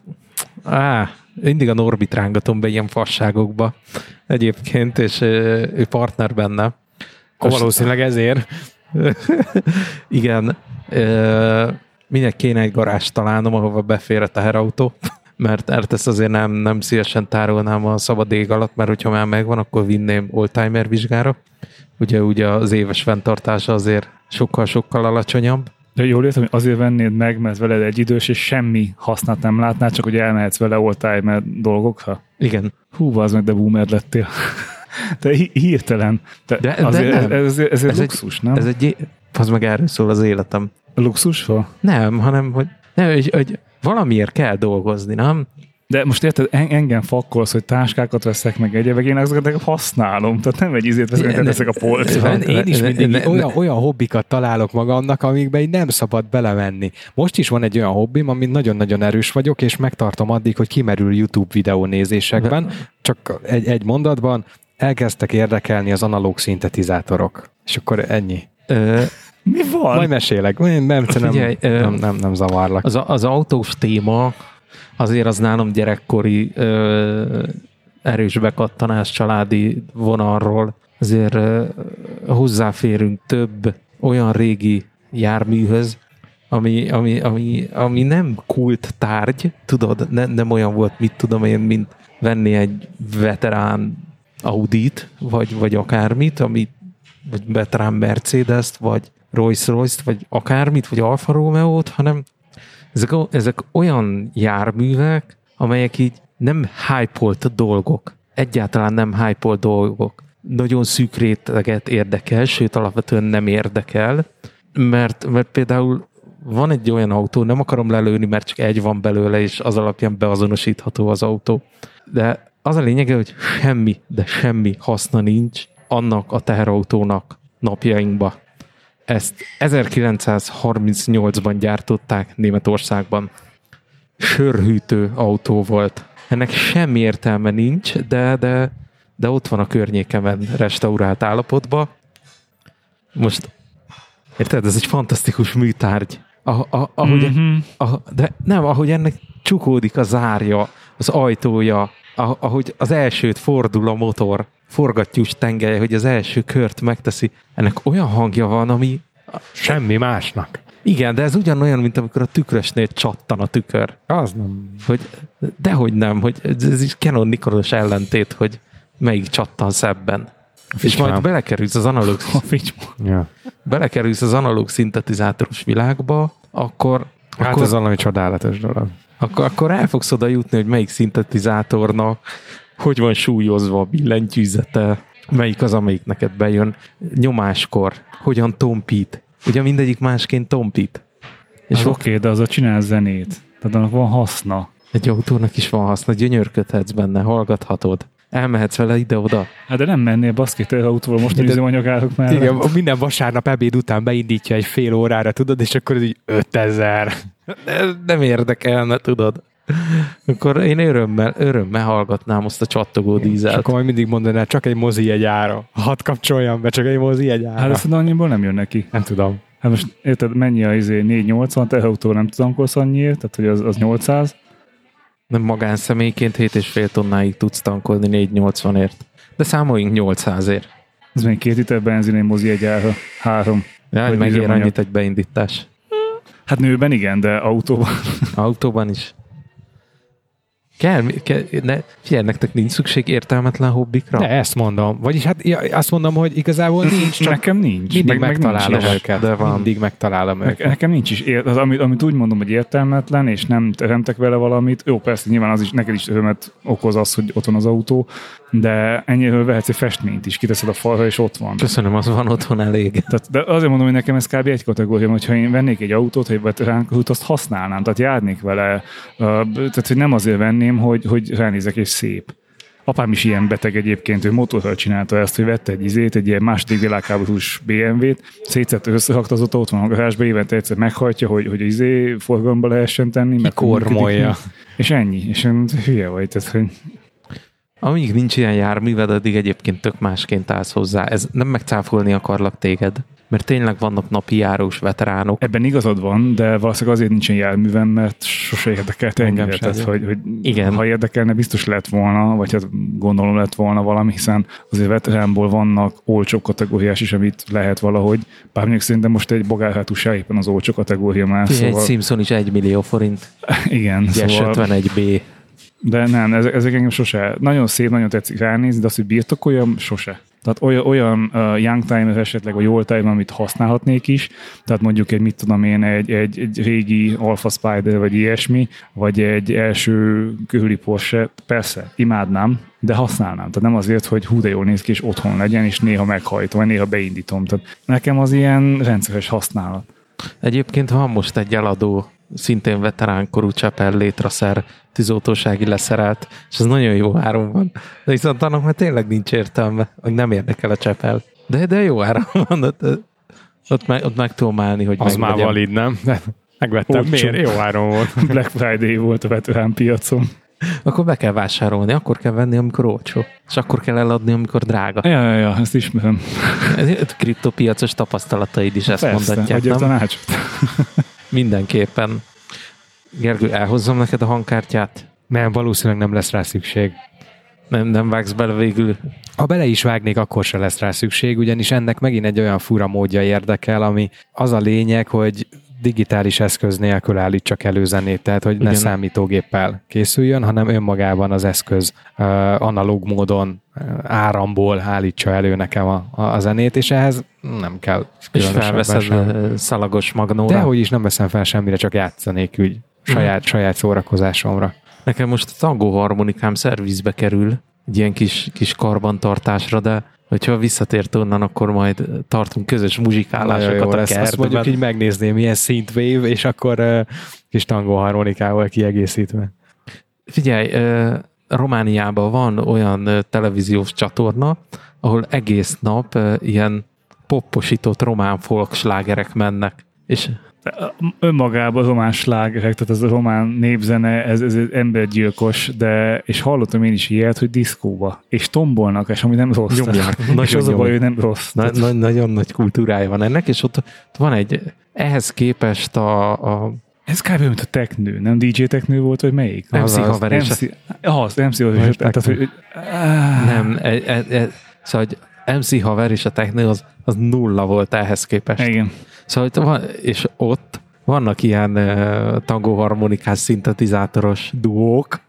á, mindig a Norbit rángatom be ilyen fasságokba egyébként, és ő partner benne. Valószínűleg ezért. Igen, ö, minek kéne egy garást találnom, ahova befér a teherautó, mert, mert ezt azért nem, nem szívesen tárolnám a szabad ég alatt, mert hogyha már megvan, akkor vinném oldtimer vizsgára. Ugye, ugye az éves fenntartása azért sokkal-sokkal alacsonyabb. De jól értem, hogy azért vennéd meg, mert veled egy idős, és semmi hasznát nem látnál, csak hogy elmehetsz vele oldtimer dolgokra. Igen. Hú, az meg, de boomer lettél. De hi- hirtelen. De, De- de azért, nem. Ez, ez, ez, egy Ez egy- luxus, nem? Ez egy, az meg erről szól az életem. Luxus van? Nem, hanem, hogy, nem, hogy, hogy valamiért kell dolgozni, nem? De most érted, en- engem fakkolsz, hogy táskákat veszek meg egyebek, én ezeket használom, tehát nem egy izét veszek, Ne- hogy ezek a polcra. Én is mindig ne- ne- olyan, olyan hobbikat találok magamnak, amikbe így nem szabad belemenni. Most is van egy olyan hobbim, amit nagyon-nagyon erős vagyok, és megtartom addig, hogy kimerül YouTube videó nézésekben. Csak egy, egy mondatban elkezdtek érdekelni az analóg szintetizátorok. És akkor ennyi. Ö, Mi van? Majd mesélek. Nem, nem, Figyelj, ö, nem, nem, nem zavarlak. az, az autós téma azért az nálam gyerekkori ö, erős bekattanás családi vonalról. Azért ö, hozzáférünk több olyan régi járműhöz, ami, ami, ami, ami nem kult tárgy, tudod, ne, nem olyan volt, mit tudom én, mint venni egy veterán Audit, vagy, vagy akármit, amit, vagy veterán Mercedes-t, vagy Rolls-Royce-t, vagy akármit, vagy Alfa Romeo-t, hanem ezek, ezek olyan járművek, amelyek így nem hype dolgok. Egyáltalán nem hype dolgok. Nagyon szűk réteget érdekel, sőt alapvetően nem érdekel, mert, mert például van egy olyan autó, nem akarom lelőni, mert csak egy van belőle, és az alapján beazonosítható az autó. De az a lényege, hogy semmi, de semmi haszna nincs annak a teherautónak napjainkba. Ezt 1938-ban gyártották Németországban. Sörhűtő autó volt. Ennek semmi értelme nincs, de, de, de ott van a környékemen restaurált állapotban. Most, érted, ez egy fantasztikus műtárgy. Ah, ah, ahogy, Mhm. ah, de nem, ahogy ennek csukódik a zárja, az ajtója, ah- ahogy az elsőt fordul a motor, forgattyús tengelye, hogy az első kört megteszi, ennek olyan hangja van, ami Semmi másnak. igen, de ez ugyanolyan, mint amikor a tükrösnél csattan a tükör. Az nem. Hogy dehogy nem, hogy ez, is Canon Nikolos ellentét, hogy melyik csattan szebben. És majd belekerülsz az analóg. Ja. belekerülsz az analóg szintetizátoros világba, akkor, Hát akkor, ez valami csodálatos dolog. akkor, akkor el fogsz oda jutni, hogy melyik szintetizátornak hogy van súlyozva a billentyűzete, melyik az, amelyik neked bejön nyomáskor, hogyan tompít. Ugye mindegyik másként tompít. És És oké, okay, de az a csinál zenét. Tehát annak van haszna. Egy autónak is van haszna, gyönyörködhetsz benne, hallgathatod. Elmehetsz vele ide-oda. Hát de nem mennél baszki, te autóval most De- üzemanyagárok már. Igen, minden vasárnap ebéd után beindítja egy fél órára, tudod, és akkor ez így 5000. Ez nem érdekelne, tudod. Akkor én örömmel, örömmel hallgatnám azt a csattogó És dízelt. akkor majd mindig mondaná, csak egy mozi egy ára. Hadd kapcsoljam be, csak egy mozi egy ára. Hát ezt annyiból nem jön neki. nem tudom. Hát most érted, mennyi a izé 480, te autó nem tankolsz annyiért, tehát hogy az, az 800. Nem magánszemélyként 7,5 tonnáig tudsz tankolni 480-ért. De számoljunk 800-ért. Ez még két liter benzin, egy mozi egy ára, három. Ja, megér annyit egy beindítás. Hát nőben igen, de autóban. Autóban is. Kell, kell ne, figyelj, nektek nincs szükség értelmetlen hobbikra? De ezt mondom. Vagyis hát ja, azt mondom, hogy igazából nincs, csak Nekem nincs. mindig meg, meg megtalálom nincs is. őket. de van. Mindig megtalálom Ne- őket. Nekem nincs is, ér, az, amit, amit úgy mondom, hogy értelmetlen, és nem teremtek vele valamit. Jó, persze, nyilván az is, neked is örömet okoz az, hogy ott van az autó, de ennyire vehetsz egy festményt is, kiteszed a falra, és ott van. Köszönöm, az van otthon elég. Tehát, de azért mondom, hogy nekem ez kb. egy kategória, hogyha én vennék egy autót, egy veteránkot, azt használnám, tehát járnék vele. Tehát, hogy nem azért venném, hogy, hogy ránézek és szép. Apám is ilyen beteg egyébként, ő motorral csinálta ezt, hogy vette egy izét, egy ilyen második világháborús BMW-t, szétszette, összehakta az ott van a garázsba, évente egyszer meghajtja, hogy, hogy izé forgalomba lehessen tenni. meg Kormolja. És ennyi. És én hülye vagy, tehát, hogy Amíg nincs ilyen járműved, addig egyébként tök másként állsz hozzá. Ez nem megcáfolni akarlak téged, mert tényleg vannak napi járós veteránok. ebben igazad van, de valószínűleg azért nincsen járművem, mert sose érdekelt Engem sem. Tehát, hogy, hogy Igen. ha érdekelne, biztos lett volna, vagy hát gondolom lett volna valami, hiszen azért veteránból vannak olcsó kategóriás is, amit lehet valahogy. Bár mondjuk szerintem most egy bogárhátú se éppen az olcsó kategória már. Szóval... Egy Simpson is 1 millió forint, igen, Yes szóval, 51B. De nem, ezek, ezek engem sose. Nagyon szép, nagyon tetszik ránézni, de azt, hogy birtokoljam, sose. Tehát olyan, olyan uh, young time esetleg, vagy old time, amit használhatnék is, tehát mondjuk egy, mit tudom én, egy, egy, egy régi Alpha Spider, vagy ilyesmi, vagy egy első körüli Porsche, persze, imádnám, de használnám. Tehát nem azért, hogy hú de jól néz ki, és otthon legyen, és néha meghajtom, vagy néha beindítom. Tehát nekem az ilyen rendszeres használat. Egyébként van most egy eladó, szintén veteránkorú Csepel létraszer tűzoltósági leszerelt, és ez nagyon jó áron van. De viszont annak már tényleg nincs értelme, hogy nem érdekel a Csepel. De, de jó áron van, ott, ott, meg, ott meg tudom állni, hogy Az már megvegyem. valid, nem? Megvettem. Olcsó. Miért? Jó áron volt. Black Friday volt a veterán piacon. Akkor be kell vásárolni, akkor kell venni, amikor olcsó. És akkor kell eladni, amikor drága. Ja, ja, ja, ezt ismerem. Kriptopiacos tapasztalataid is ezt Persze, mondatják, nem? tanácsot. Mindenképpen. Gergő, elhozzam neked a hangkártyát? Nem, valószínűleg nem lesz rá szükség. Nem, nem vágsz bele végül. Ha bele is vágnék, akkor se lesz rá szükség, ugyanis ennek megint egy olyan fura módja érdekel, ami az a lényeg, hogy digitális eszköz nélkül állítsak elő zenét, tehát hogy ne Igen. számítógéppel készüljön, hanem önmagában az eszköz analóg módon áramból állítsa elő nekem a, a, zenét, és ehhez nem kell És felveszed sem. szalagos magnóra. De hogy is nem veszem fel semmire, csak játszanék úgy saját, saját szórakozásomra. Nekem most a tangó harmonikám szervizbe kerül, egy ilyen kis, kis karbantartásra, de hogyha visszatért onnan, akkor majd tartunk közös muzsikálásokat jó a lesz. Azt mondjuk kertben. így megnézném, milyen synthwave, és akkor uh, kis tangó harmonikával kiegészítve. Figyelj, ö, Romániában van olyan ö, televíziós csatorna, ahol egész nap ö, ilyen popposított román folk slágerek mennek. És Önmagában a román slágerek, tehát ez a román népzene, ez, ez egy embergyilkos, de, és hallottam én is ilyet, hogy diszkóba, és tombolnak, és ami nem rossz. Nyomják. és Nagyon az a baj, hogy nem rossz. na, Tehát- na, nagyon nagy kultúrája van ennek, és ott, ott van egy, ehhez képest a, a Ez kb. mint a teknő, nem DJ teknő volt, vagy melyik? MC Az- az- haver a MC, az, MC haver, és tehát, hogy, Nem, e, e, e, szóval hogy MC haver és a technő az, az nulla volt ehhez képest. igen. Szóval van, és ott vannak ilyen uh, tangó harmonikás szintetizátoros duók.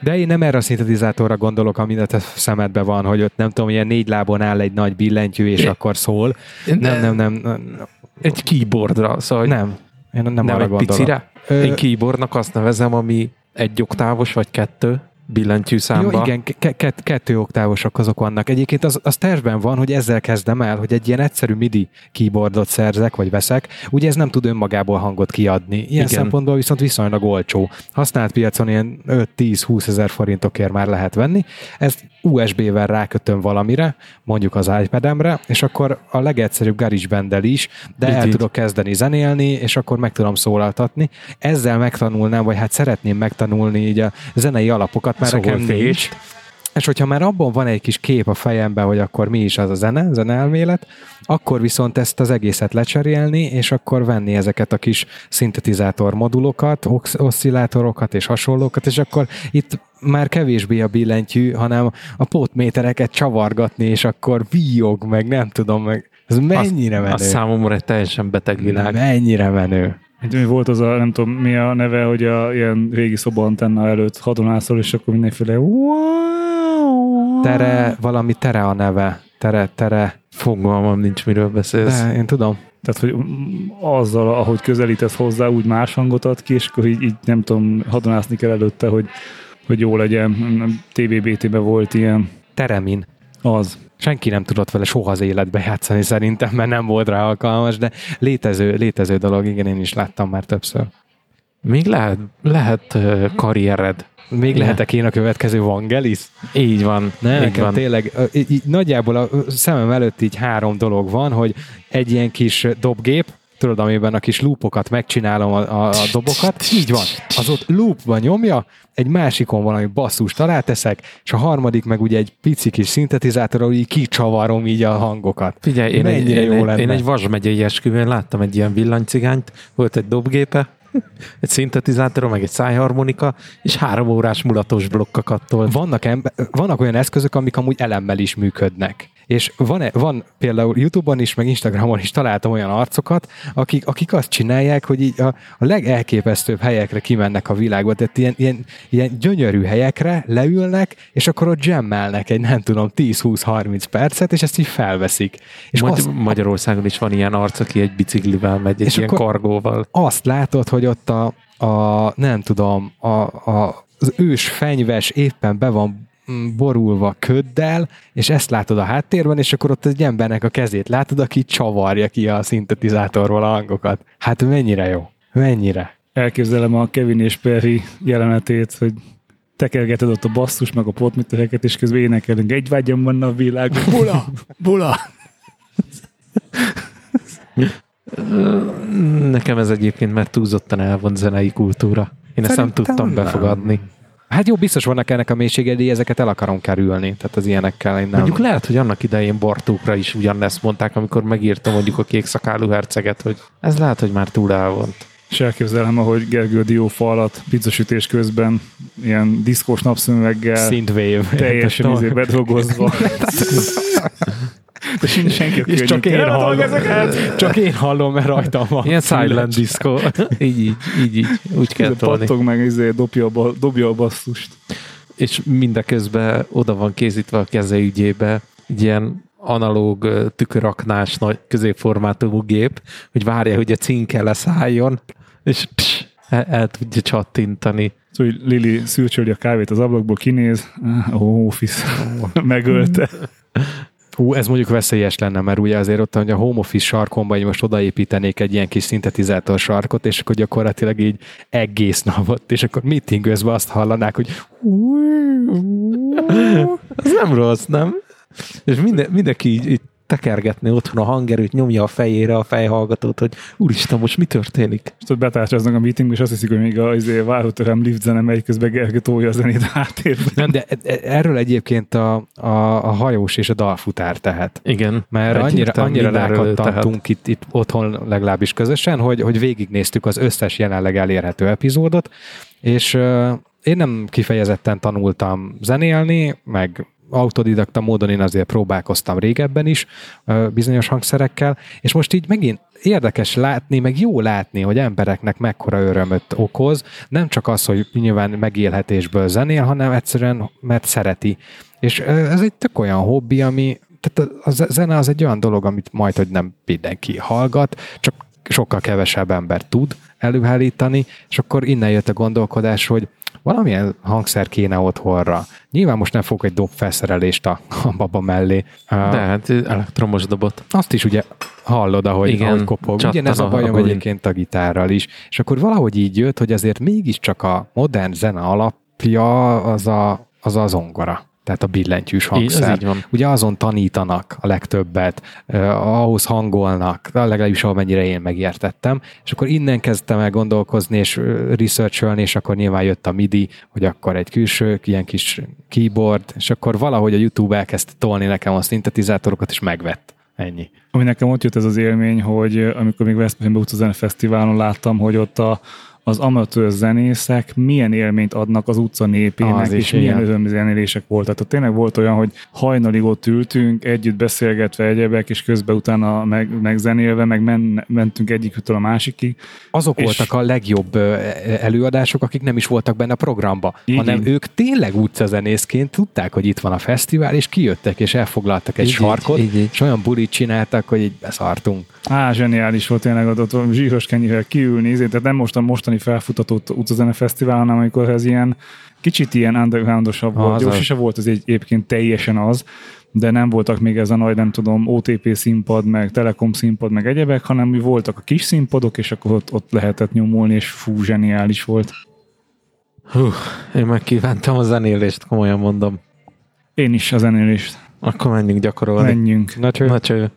De én nem erre a szintetizátorra gondolok, ami a te szemedben van, hogy ott nem tudom, ilyen négy lábon áll egy nagy billentyű, és É. akkor szól. Nem, nem, nem. Nem. Egy keyboardra, szóval nem. Én nem, nem, nem arra egy gondolok. picire. Ö- Én keyboardnak azt nevezem, ami egy oktávos vagy kettő billentyű számba. Jó, igen, ke- ke- kettő oktávosok azok vannak. Egyébként az, az tervben van, hogy ezzel kezdem el, hogy egy ilyen egyszerű MIDI keyboardot szerzek, vagy veszek. Ugye ez nem tud önmagából hangot kiadni. Ilyen Igen. szempontból viszont viszonylag olcsó. Használt piacon ilyen 5-10-20 ezer forintokért már lehet venni. Ezt USB-vel rákötöm valamire, mondjuk az iPad-emre, és akkor a legegyszerűbb GarageBand-del is, de Így, el így. tudok kezdeni zenélni, és akkor meg tudom szólaltatni. Ezzel megtanulnám, vagy hát szeretném megtanulni így a zenei alapokat, mert nekem Szolfés. nincs. És hogyha már abban van egy kis kép a fejemben, hogy akkor mi is az a zene, zeneelmélet, akkor viszont ezt az egészet lecserélni, és akkor venni ezeket a kis szintetizátor modulokat, ox- oszcillátorokat és hasonlókat, és akkor itt már kevésbé a billentyű, hanem a pótmétereket csavargatni, és akkor víjog, meg nem tudom, meg ez mennyire menő. Az számomra egy teljesen beteg világ. Mennyire menő. Egy, mi volt az a, nem tudom mi a neve, hogy a ilyen régi szobaantenna előtt hadonászol, és akkor mindenféle wow, Tere, valami tere a neve. Tere, tere. Fogalmam nincs, miről beszélsz. De én tudom. Tehát, hogy azzal, ahogy közelítesz hozzá, úgy más hangot ad ki, és akkor így, így nem tudom, hadonászni kell előtte, hogy, hogy jó legyen. TBBT-ben volt ilyen. Teremin. Az. Senki nem tudott vele soha az életbe játszani szerintem, mert nem volt rá alkalmas, de létező, létező dolog, igen, én is láttam már többször. Még lehet, lehet karriered. Még Igen. lehetek én a következő Vangelis? Így van. Ne, így nekem van. tényleg, így, így nagyjából a szemem előtt így három dolog van, hogy egy ilyen kis dobgép, tudod, amiben a kis loopokat megcsinálom a, a, a dobokat, így van, az ott loopban nyomja, egy másikon valami basszust aláteszek, és a harmadik meg ugye egy pici kis szintetizátor, ahol így kicsavarom így a hangokat. Figyelj, én egy, Mennyire én, jó egy, lenne. én egy Vas megyei esküvőn láttam egy ilyen villanycigányt, volt egy dobgépe, egy szintetizátor, meg egy szájharmonika, és három órás mulatos blokkokat tolt. Vannak, ember, vannak olyan eszközök, amik amúgy elemmel is működnek. És van, van például YouTube-on is, meg Instagramon is találtam olyan arcokat, akik, akik azt csinálják, hogy így a, a legelképesztőbb helyekre kimennek a világba, tehát ilyen, ilyen, ilyen gyönyörű helyekre leülnek, és akkor ott jammelnek egy nem tudom 10-20-30 percet, és ezt így felveszik. És Magy- azt, Magyarországon is van ilyen arc, aki egy biciklivel megy, egy És ilyen kargóval. azt látod, hogy ott a, a nem tudom, a, a, az ős fenyves éppen be van borulva köddel, és ezt látod a háttérben, és akkor ott egy embernek a kezét látod, aki csavarja ki a szintetizátorról a hangokat. Hát mennyire jó. Mennyire. Elképzelem a Kevin és Perry jelenetét, hogy tekergeted ott a basszus, meg a potmittereket, és közben énekelünk, egy vágyam van a világon. Bula! Bula! Nekem ez egyébként már túlzottan elvont zenei kultúra. Én ezt nem Szerintem tudtam nem. Hát jó, biztos vannak ennek a mélységedi, ezeket el akarom kerülni, tehát az ilyenekkel én nem. Mondjuk lehet, hogy annak idején Bartókra is ugyanezt mondták, amikor megírta mondjuk a kék szakálú herceget, hogy ez lehet, hogy már túl elvont. És elképzelem, ahogy Gergő diófa alatt pizzasütés közben ilyen diszkós napszemüveggel teljesen izé bedolgozva. De sincs senki, És csak én "Eladom hallom. ezeket! Csak én hallom, mert rajtam van. Ilyen silent disco. így, így, így, így. Úgy kell tolni. Pattog meg, izé, dobja, a, dobja a basszust. És mindeközben oda van készítve a keze ügyébe egy ilyen analóg ö, tüköraknás nagy középformátumú gép, hogy várja, hogy a cinke leszálljon, és pss, el, el tudja csattintani. Szóval Lili szürcsöli a kávét az ablakból, kinéz, ó, oh, office, megölte. Hú, ez mondjuk veszélyes lenne, mert ugye azért ott, hogy a home office sarkomba így most odaépítenék egy ilyen kis szintetizátor sarkot, és akkor gyakorlatilag így egész nap ott, és akkor meeting közben azt hallanák, hogy Ez nem rossz, nem? És minden, mindenki így, így tekergetni otthon a hangerőt, nyomja a fejére a fejhallgatót, hogy úristen, most mi történik? És ott betárcsáznak a meetingbe, és azt hiszik, hogy még a izé, várhatörem lift zene megy, közben Gergő tolja a zenét háttérben. nem, de e- erről egyébként a, a, a hajós és a dalfutár tehet. Igen. Mert annyira, annyira rákattantunk itt, itt otthon legalábbis közösen, hogy, hogy végignéztük az összes jelenleg elérhető epizódot, és uh, én nem kifejezetten tanultam zenélni, meg autodidakta módon én azért próbálkoztam régebben is bizonyos hangszerekkel, és most így megint érdekes látni, meg jó látni, hogy embereknek mekkora örömöt okoz, nem csak az, hogy nyilván megélhetésből zenél, hanem egyszerűen, mert szereti. És ez egy tök olyan hobbi, ami tehát a zene az egy olyan dolog, amit majd, hogy nem mindenki hallgat, csak sokkal kevesebb ember tud előállítani, és akkor innen jött a gondolkodás, hogy valamilyen hangszer kéne otthonra. Nyilván most nem fogok egy dobfelszerelést a, a baba mellé. De hát elektromos dobot. Azt is ugye hallod, ahogy, Igen, ahogy kopog. Ugyanez a a- a bajom bulin. egyébként a gitárral is. És akkor valahogy így jött, hogy azért mégiscsak a modern zene alapja az a, az, a zongora. Tehát a billentyűs hangszer. ez így van. Ugye azon tanítanak a legtöbbet, eh, ahhoz hangolnak, legalábbis amennyire én megértettem, és akkor innen kezdtem el gondolkozni és researcholni, és akkor nyilván jött a MIDI, hogy akkor egy külső, ilyen kis keyboard, és akkor valahogy a YouTube elkezdte tolni nekem a szintetizátorokat, és megvett. Ennyi. Ami nekem ott jött ez az élmény, hogy amikor még Veszprémbe utazó fesztiválon láttam, hogy ott a, az amatőr zenészek milyen élményt adnak az utca népének, Az és milyen örömzenélések voltak. Tehát tényleg volt olyan, hogy hajnalig ott ültünk, együtt beszélgetve egyebek, és közben utána meg, megzenélve, meg men, mentünk egyikütől a másikig. Azok És- voltak a legjobb ö, előadások, akik nem is voltak benne a programba, Igen. hanem ők tényleg utcazenészként tudták, hogy itt van a fesztivál, és kijöttek, és elfoglaltak egy Így, így, sarkot, így, így. és olyan bulit csináltak, hogy így beszartunk. Á, zseniális volt tényleg ott, ott zsíros kenyérrel kiülni, ezért, tehát nem most a mostani felfutatott utcazene fesztivál, hanem amikor ez ilyen kicsit ilyen undergroundosabb volt. Az az. sose volt ez egy, egyébként teljesen az, de nem voltak még ez a nagy, nem tudom, OTP színpad, meg Telekom színpad, meg egyebek, hanem mi voltak a kis színpadok, és akkor ott, ott lehetett nyomulni, és fú, zseniális volt. Hú, én megkívántam a zenélést, komolyan mondom. Én is a zenélést. Akkor menjünk gyakorolni. Menjünk. Na, cső. Na cső.